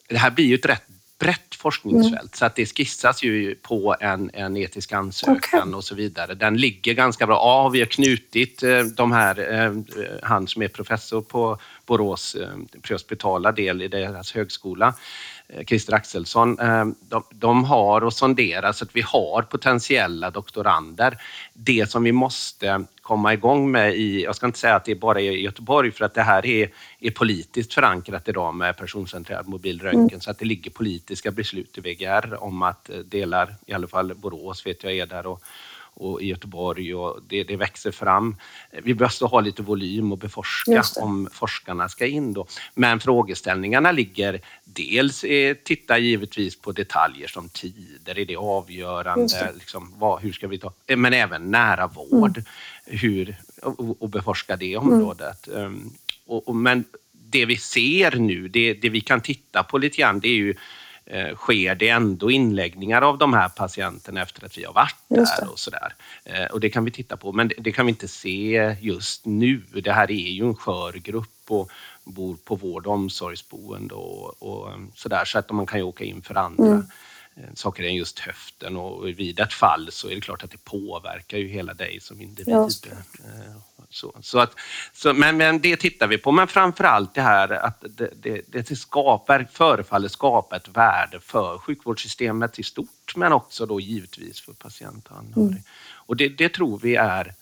Det här blir ju ett rätt brett forskningsfält mm. så att det skissas ju på en, en etisk ansökan okay. och så vidare. Den ligger ganska bra. Ja, vi har knutit eh, de här, eh, han som är professor på Borås eh, prehospitala del i deras högskola, Christer Axelsson, de, de har och sonderar så att vi har potentiella doktorander. Det som vi måste komma igång med i, jag ska inte säga att det är bara i Göteborg för att det här är, är politiskt förankrat idag med personcentrerad mobilröntgen mm. så att det ligger politiska beslut i VGR om att eh, delar, i alla fall Borås vet jag är där och, och i Göteborg och det, det, växer fram. Vi måste ha lite volym och beforska om forskarna ska in då. Men frågeställningarna ligger dels eh, titta givetvis på detaljer som tider, är det avgörande? Det. Liksom, vad, hur ska vi ta? Men även nära vård, mm. hur, och, och, beforska det området. Mm. Um, och, och, men det vi ser nu, det, det vi kan titta på lite grann, det är ju eh, sker det ändå inläggningar av de här patienterna efter att vi har varit där och sådär. Eh, och det kan vi titta på, men det, det, kan vi inte se just nu. Det här är ju en skör grupp och bor på vård och omsorgsboende och, och sådär, så att man kan ju åka in för andra mm. Eh, saker än just höften och vid ett fall så är det klart att det påverkar ju hela dig som individ. Eh, så, så att, så, men, men det tittar vi på, men framför allt det här att det, det, det skapar, förefaller skapa ett värde för sjukvårdssystemet i stort, men också då givetvis för patient och anhörig. Mm. Och det, det, tror vi är,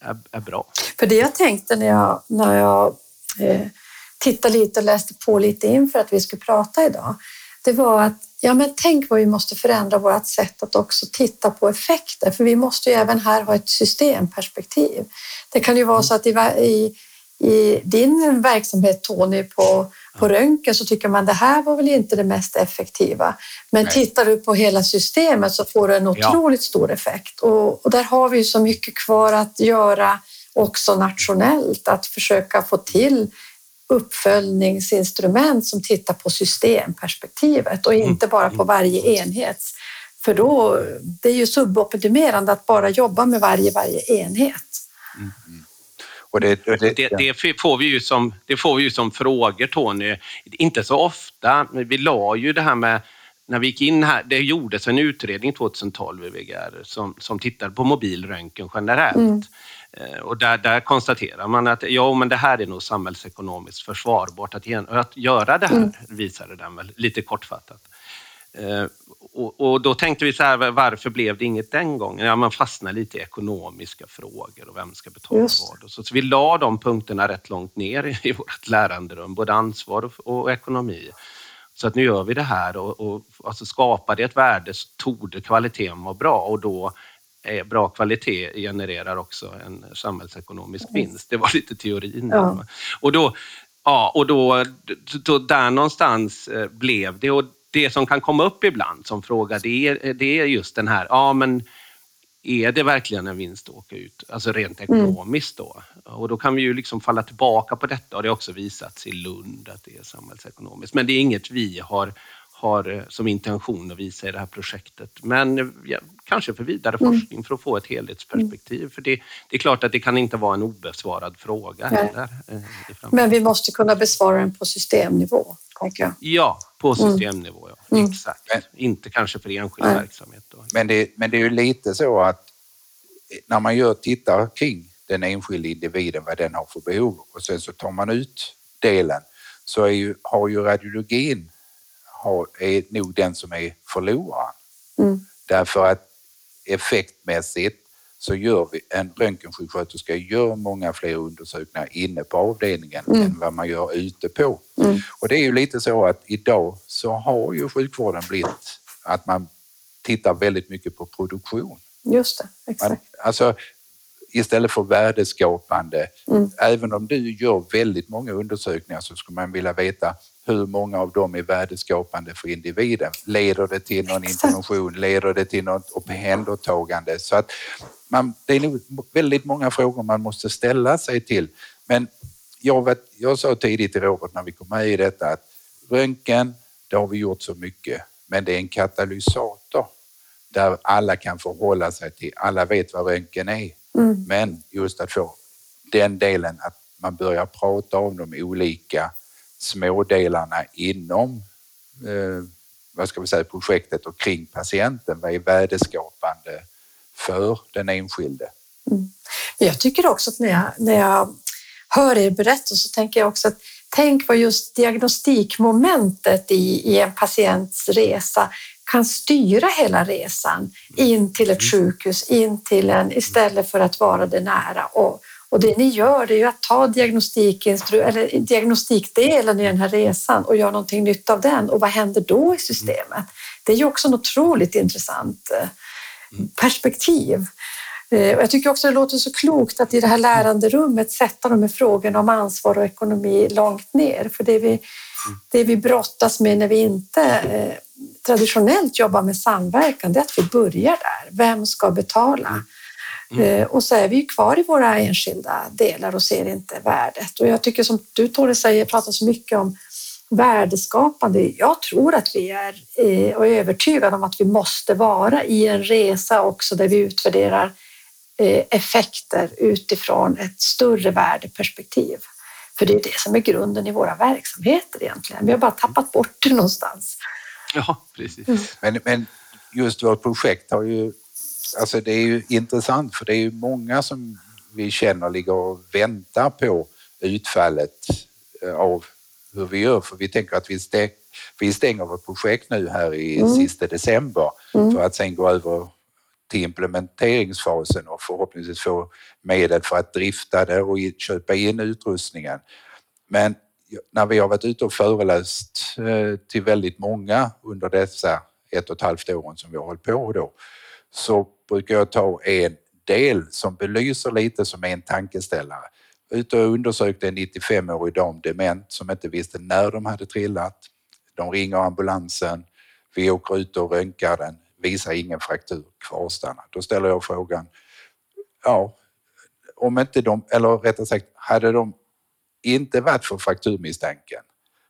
är, är, bra. För det jag tänkte när jag, när jag eh, tittade lite och läste på lite inför att vi skulle prata idag, det var att ja, men tänk vad vi måste förändra vårt sätt att också titta på effekter, för vi måste ju även här ha ett systemperspektiv. Det kan ju vara så att i, i, i din verksamhet Tony på, på röntgen så tycker man det här var väl inte det mest effektiva. Men Nej. tittar du på hela systemet så får du en otroligt ja. stor effekt och, och där har vi ju så mycket kvar att göra också nationellt, att försöka få till uppföljningsinstrument som tittar på systemperspektivet och inte bara på varje enhet. För då, det är ju suboptimerande att bara jobba med varje, varje enhet. Mm. Och det, det, det, det, får vi ju som, det får vi ju som frågor Tony. Inte så ofta, men vi la ju det här med när vi gick in här, det gjordes en utredning 2012 i VGR som, som tittade på mobilröntgen generellt. Mm. Eh, och där, där konstaterar man att ja, men det här är nog samhällsekonomiskt försvarbart att, att göra det här, mm. visade den väl lite kortfattat. Eh, och, och, då tänkte vi så här, varför blev det inget den gången? Ja, man fastnar lite i ekonomiska frågor och vem ska betala Just. vad. Så, så vi la de punkterna rätt långt ner i vårt läranderum, både ansvar och, och ekonomi. Så att nu gör vi det här och, och alltså skapar det ett värde så torde kvaliteten vara bra och då är bra kvalitet genererar också en samhällsekonomisk vinst. Det var lite teorin. Ja. Och då, ja, och då, då, där någonstans eh, blev det. Och det som kan komma upp ibland som fråga, det är, det är just den här, ja men är det verkligen en vinst att åka ut? Alltså rent mm. ekonomiskt då. Och då kan vi ju liksom falla tillbaka på detta och det har också visats i Lund att det är samhällsekonomiskt. Men det är inget vi har, har eh, som intention att visa i det här projektet. Men eh, ja, kanske för vidare mm. forskning för att få ett helhetsperspektiv. Mm. För det, det, är klart att det kan inte vara en obesvarad fråga heller. Eh, Men vi måste kunna besvara den på systemnivå, tänker jag. Ja, på mm. systemnivå. Ja. Mm. Exakt. Men, inte kanske för enskild Nej. verksamhet. Då. Men, det, men det är ju lite så att när man gör, tittar kring den enskilda individen, vad den har för behov och sen så tar man ut delen så är ju, har ju radiologin har, är nog den som är förloraren. Mm. Därför att effektmässigt så gör vi, en röntgensjuksköterska gör många fler undersökningar inne på avdelningen mm. än vad man gör ute på. Mm. Och det är ju lite så att idag så har ju sjukvården blivit att man tittar väldigt mycket på produktion. Just det, exakt. Man, alltså, istället för värdeskapande. Mm. Även om du gör väldigt många undersökningar så skulle man vilja veta hur många av dem är värdeskapande för individen. Leder det till någon intervention? Leder det till något omhändertagande? Så att man, det är nog väldigt många frågor man måste ställa sig till. Men jag, vet, jag sa tidigt i Robert när vi kom med i detta att röntgen, det har vi gjort så mycket, men det är en katalysator där alla kan förhålla sig till, alla vet vad röntgen är. Mm. Men just att få den delen att man börjar prata om de olika smådelarna inom eh, vad ska vi säga, projektet och kring patienten. Vad är värdeskapande för den enskilde? Mm. Jag tycker också att när jag, när jag hör er berätta så tänker jag också att tänk vad just diagnostikmomentet i, i en patients resa kan styra hela resan in till ett mm. sjukhus, in till en istället för att vara det nära. Och, och det ni gör det är ju att ta eller diagnostikdelen i den här resan och göra någonting nytt av den. Och vad händer då i systemet? Det är ju också en otroligt intressant eh, perspektiv. Eh, jag tycker också det låter så klokt att i det här läranderummet sätta de här frågorna om ansvar och ekonomi långt ner. För det vi, det vi brottas med när vi inte eh, traditionellt jobbar med samverkan, det är att vi börjar där. Vem ska betala? Mm. Eh, och så är vi kvar i våra enskilda delar och ser inte värdet. Och jag tycker som du Tore säger, pratar så mycket om värdeskapande. Jag tror att vi är och är övertygade om att vi måste vara i en resa också där vi utvärderar Eh, effekter utifrån ett större värdeperspektiv. För det är det som är grunden i våra verksamheter egentligen. Vi har bara tappat bort det någonstans. Ja, precis. Mm. Men, men just vårt projekt har ju, alltså det är ju intressant för det är ju många som vi känner ligger och väntar på utfallet eh, av hur vi gör. För vi tänker att vi, stäng, vi stänger vårt projekt nu här i mm. sista december mm. för att sen gå över till implementeringsfasen och förhoppningsvis få medel för att drifta det och köpa in utrustningen. Men när vi har varit ute och föreläst eh, till väldigt många under dessa ett och ett halvt åren som vi har hållit på då, så brukar jag ta en del som belyser lite som en tankeställare. Ute och undersökte en 95-årig dam dement som inte visste när de hade trillat. De ringer ambulansen. Vi åker ut och röntgar den visar ingen fraktur, kvarstanna. Då ställer jag frågan, ja, om inte de, eller rättare sagt, hade de inte varit för frakturmisstanken,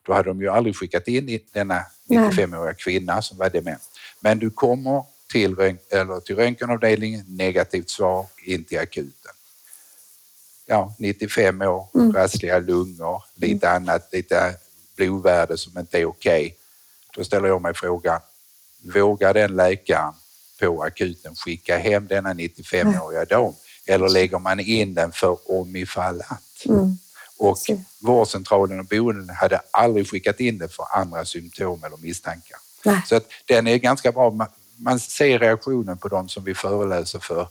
då hade de ju aldrig skickat in denna 95-åriga kvinna som var dement. Men du kommer till, eller till röntgenavdelningen, negativt svar, in till akuten. Ja, 95 år, mm. rassliga lungor, lite mm. annat, lite blodvärde som inte är okej. Okay. Då ställer jag mig frågan, vågar den läkaren på akuten skicka hem denna 95-åriga dam eller lägger man in den för om ifall att? Mm. Och vårdcentralen och boenden hade aldrig skickat in det för andra symptom eller misstankar. Nej. Så att den är ganska bra. Man ser reaktionen på de som vi föreläser för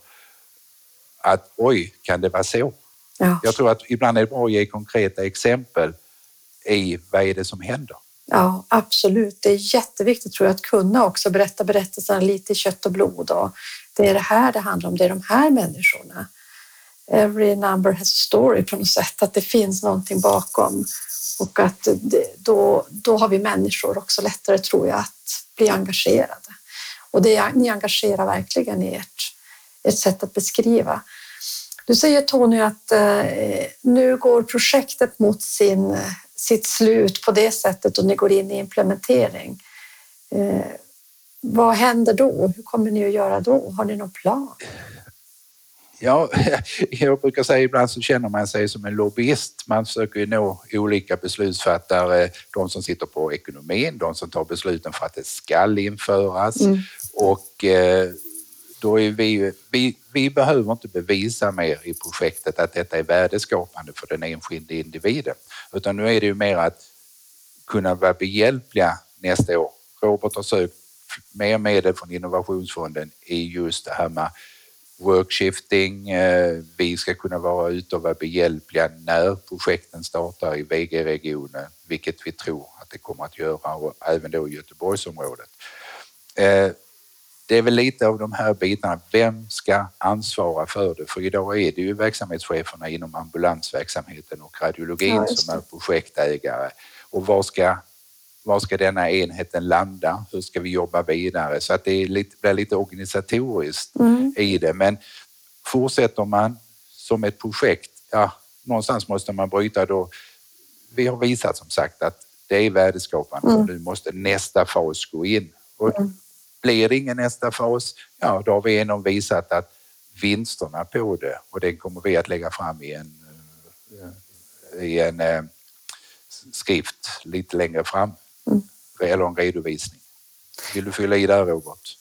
att oj, kan det vara så? Ja. Jag tror att ibland är det bra att ge konkreta exempel i vad är det som händer. Ja, absolut. Det är jätteviktigt tror jag att kunna också berätta berättelserna lite i kött och blod. Och det är det här det handlar om, det är de här människorna. Every number has a story på något sätt, att det finns någonting bakom och att det, då, då har vi människor också lättare tror jag att bli engagerade. Och det, ni engagerar verkligen i ert, ert sätt att beskriva. Du säger Tony att eh, nu går projektet mot sin, sitt slut på det sättet och ni går in i implementering. Eh, vad händer då? Hur kommer ni att göra då? Har ni någon plan? Ja, jag brukar säga ibland så känner man sig som en lobbyist. Man försöker ju nå olika beslutsfattare, de som sitter på ekonomin, de som tar besluten för att det skall införas mm. och eh, då är vi, vi, vi behöver inte bevisa mer i projektet att detta är värdeskapande för den enskilde individen, utan nu är det ju mer att kunna vara behjälpliga nästa år. Robert har sökt mer medel från Innovationsfonden i just det här med workshifting. Eh, vi ska kunna vara ute och vara behjälpliga när projekten startar i VG-regionen, vilket vi tror att det kommer att göra och även då i Göteborgsområdet. Eh, det är väl lite av de här bitarna. Vem ska ansvara för det? För idag är det ju verksamhetscheferna inom ambulansverksamheten och radiologin ja, som är projektägare. Och var ska, var ska denna enheten landa? Hur ska vi jobba vidare? Så att det är lite, blir lite organisatoriskt mm. i det. Men fortsätter man som ett projekt, ja, någonstans måste man bryta då. Vi har visat som sagt att det är värdeskapande mm. och nu måste nästa fas gå in. Och mm blir det ingen nästa fas, ja då har vi ändå visat att vinsterna på det och det kommer vi att lägga fram i en, eh, i en eh, skrift lite längre fram. Eller en redovisning. Vill du fylla i där Robert?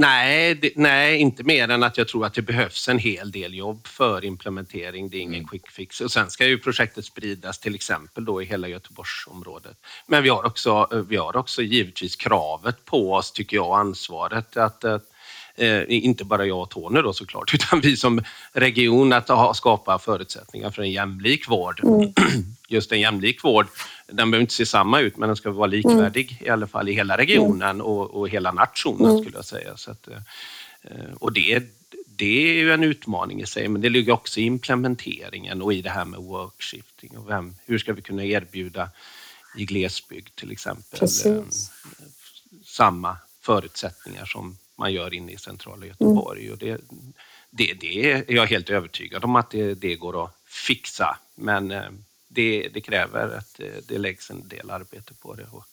Nej, det, nej, inte mer än att jag tror att det behövs en hel del jobb för implementering. Det är ingen mm. quick fix. Och sen ska ju projektet spridas till exempel då i hela Göteborgsområdet. Men vi har också, vi har också givetvis kravet på oss, tycker jag, ansvaret att, att eh, inte bara jag och Tony då såklart, utan vi som region att ha, skapa förutsättningar för en jämlik vård. Mm. Just en jämlik vård, den behöver inte se samma ut, men den ska vara likvärdig mm. i alla fall i hela regionen och, och hela nationen mm. skulle jag säga. Så att, eh, och det, det är ju en utmaning i sig, men det ligger också i implementeringen och i det här med workshifting och vem, hur ska vi kunna erbjuda i glesbygd till exempel Precis. Eh, samma förutsättningar som man gör inne i centrala Göteborg. Mm. Och det, det, det är jag helt övertygad om att det, det går att fixa. Men eh, det, det, kräver att eh, det läggs en del arbete på det. Och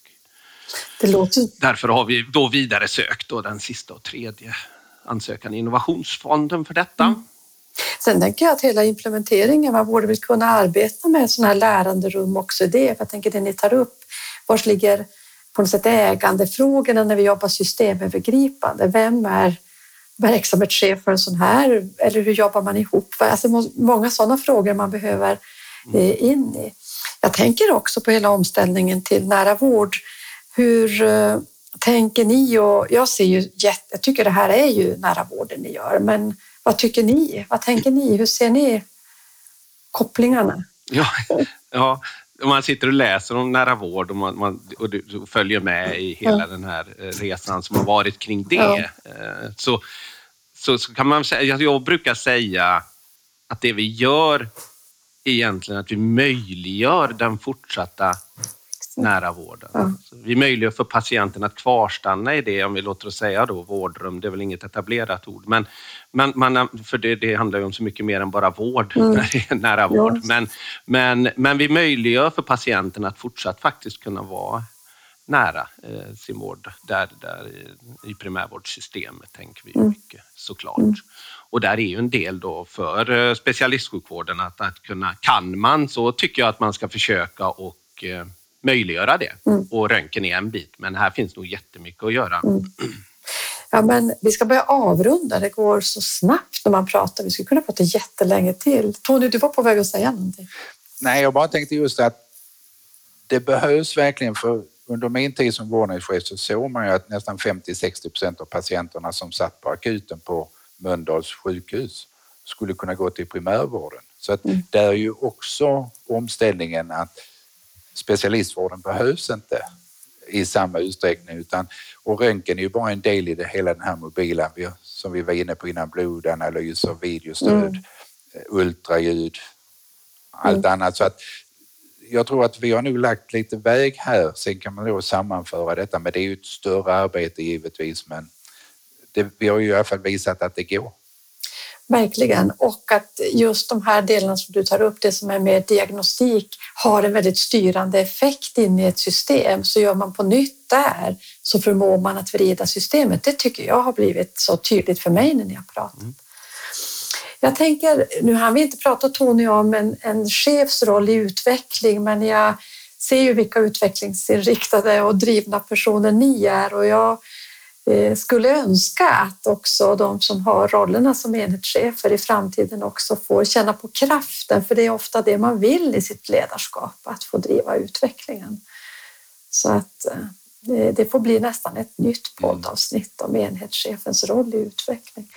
det låter... Därför har vi då vidare sökt då den sista och tredje ansökan i Innovationsfonden för detta. Mm. Sen tänker jag att hela implementeringen, man borde väl kunna arbeta med sådana här läranderum också i det. För jag tänker det ni tar upp, var ligger på något sätt ägandefrågorna när vi jobbar systemövergripande. Vem är verksamhetschef för en sån här? Eller hur jobbar man ihop? Alltså många sådana frågor man behöver eh, in i. Jag tänker också på hela omställningen till nära vård. Hur eh, tänker ni? Och jag ser ju jag tycker det här är ju nära vården ni gör, men vad tycker ni? Vad tänker ni? Hur ser ni kopplingarna? Ja, ja man sitter och läser om nära vård och, man, man och du följer med i hela ja. den här eh, resan som har varit kring det. Eh, så, så, så, kan man säga, jag brukar säga att det vi gör är egentligen att vi möjliggör den fortsatta nära vården. Ja. Vi möjliggör för patienten att kvarstanna i det, om vi låter oss säga då vårdrum, det är väl inget etablerat ord, men, men man, för det, det handlar ju om så mycket mer än bara vård, mm. nära vård. Ja. Men, men, men vi möjliggör för patienten att fortsatt faktiskt kunna vara nära eh, sin vård, där, där i, i primärvårdssystemet tänker vi mm. mycket såklart. Mm. Och där är ju en del då för eh, specialistsjukvården att, att kunna, kan man så tycker jag att man ska försöka och eh, möjliggöra det. Mm. Och röntgen är en bit, men här finns nog jättemycket att göra. Mm. Ja, men vi ska börja avrunda. Det går så snabbt när man pratar. Vi skulle kunna prata jättelänge till. Tony, du var på väg att säga någonting. Nej, jag bara tänkte just att det behövs verkligen för under min tid som vårdnadschef så såg man ju att nästan 50-60 procent av patienterna som satt på akuten på Mölndals sjukhus skulle kunna gå till primärvården. Så att mm. det är ju också omställningen att specialistvården behövs inte i samma utsträckning utan och röntgen är ju bara en del i det hela den här mobila som vi var inne på innan blodanalyser, videostöd, mm. ultraljud, allt mm. annat. Så att jag tror att vi har nu lagt lite väg här. Sen kan man då sammanföra detta, men det är ju ett större arbete givetvis. Men det, vi har ju i alla fall visat att det går. Verkligen. Och att just de här delarna som du tar upp, det som är mer diagnostik, har en väldigt styrande effekt in i ett system. Så gör man på nytt där så förmår man att vrida systemet. Det tycker jag har blivit så tydligt för mig när ni har pratat. Mm. Jag tänker, nu har vi inte pratat Tony om en, en chefs roll i utveckling, men jag ser ju vilka utvecklingsinriktade och drivna personer ni är och jag skulle önska att också de som har rollerna som enhetschefer i framtiden också får känna på kraften, för det är ofta det man vill i sitt ledarskap, att få driva utvecklingen. Så att eh, det får bli nästan ett nytt poddavsnitt om enhetschefens roll i utveckling.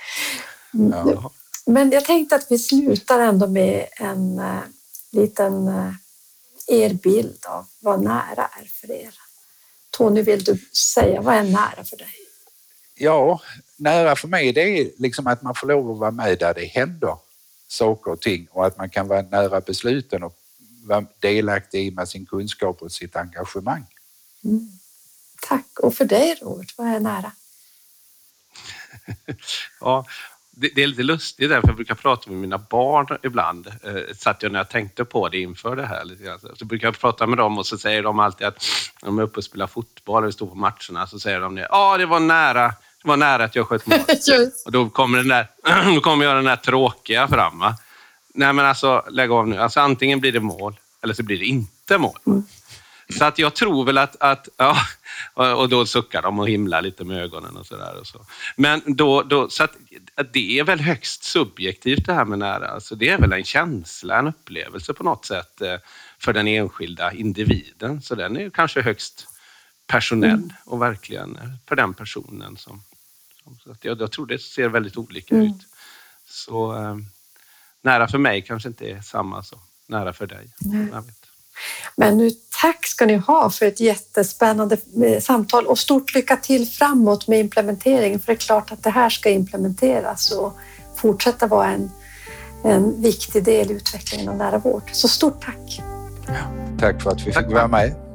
Ja. Men jag tänkte att vi slutar ändå med en uh, liten er bild av vad nära är för er. Tony, vill du säga vad är nära för dig? Ja, nära för mig det är liksom att man får lov att vara med där det händer saker och ting och att man kan vara nära besluten och vara delaktig med sin kunskap och sitt engagemang. Mm. Tack. Och för dig Robert, vad är nära? ja, det, det, är lite lustigt därför jag brukar prata med mina barn ibland. Eh, satt jag när jag tänkte på det inför det här. Lite grann. Så brukar jag prata med dem och så säger de alltid att när de är uppe och spelar fotboll och står på matcherna så säger de det. Ja, det var nära. Det var nära att jag sköt mål. och då kommer, den där, då kommer jag den där tråkiga fram. Va? Nej, men alltså lägg av nu. Alltså, antingen blir det mål eller så blir det inte mål. Mm. Så att jag tror väl att, att ja, och då suckar de och himlar lite med ögonen och sådär. Så. Men då, då, så att, att det är väl högst subjektivt det här med nära. Alltså det är väl en känsla, en upplevelse på något sätt eh, för den enskilda individen. Så den är kanske högst personell mm. och verkligen för den personen. Som, som så att jag, jag tror det ser väldigt olika mm. ut. Så eh, nära för mig kanske inte är samma som nära för dig. Vet. Men nu tack ska ni ha för ett jättespännande eh, samtal och stort lycka till framåt med implementeringen. För det är klart att det här ska implementeras och fortsätta vara en, en viktig del i utvecklingen av nära vård. Så stort tack! Ja, tack för att vi fick vara med.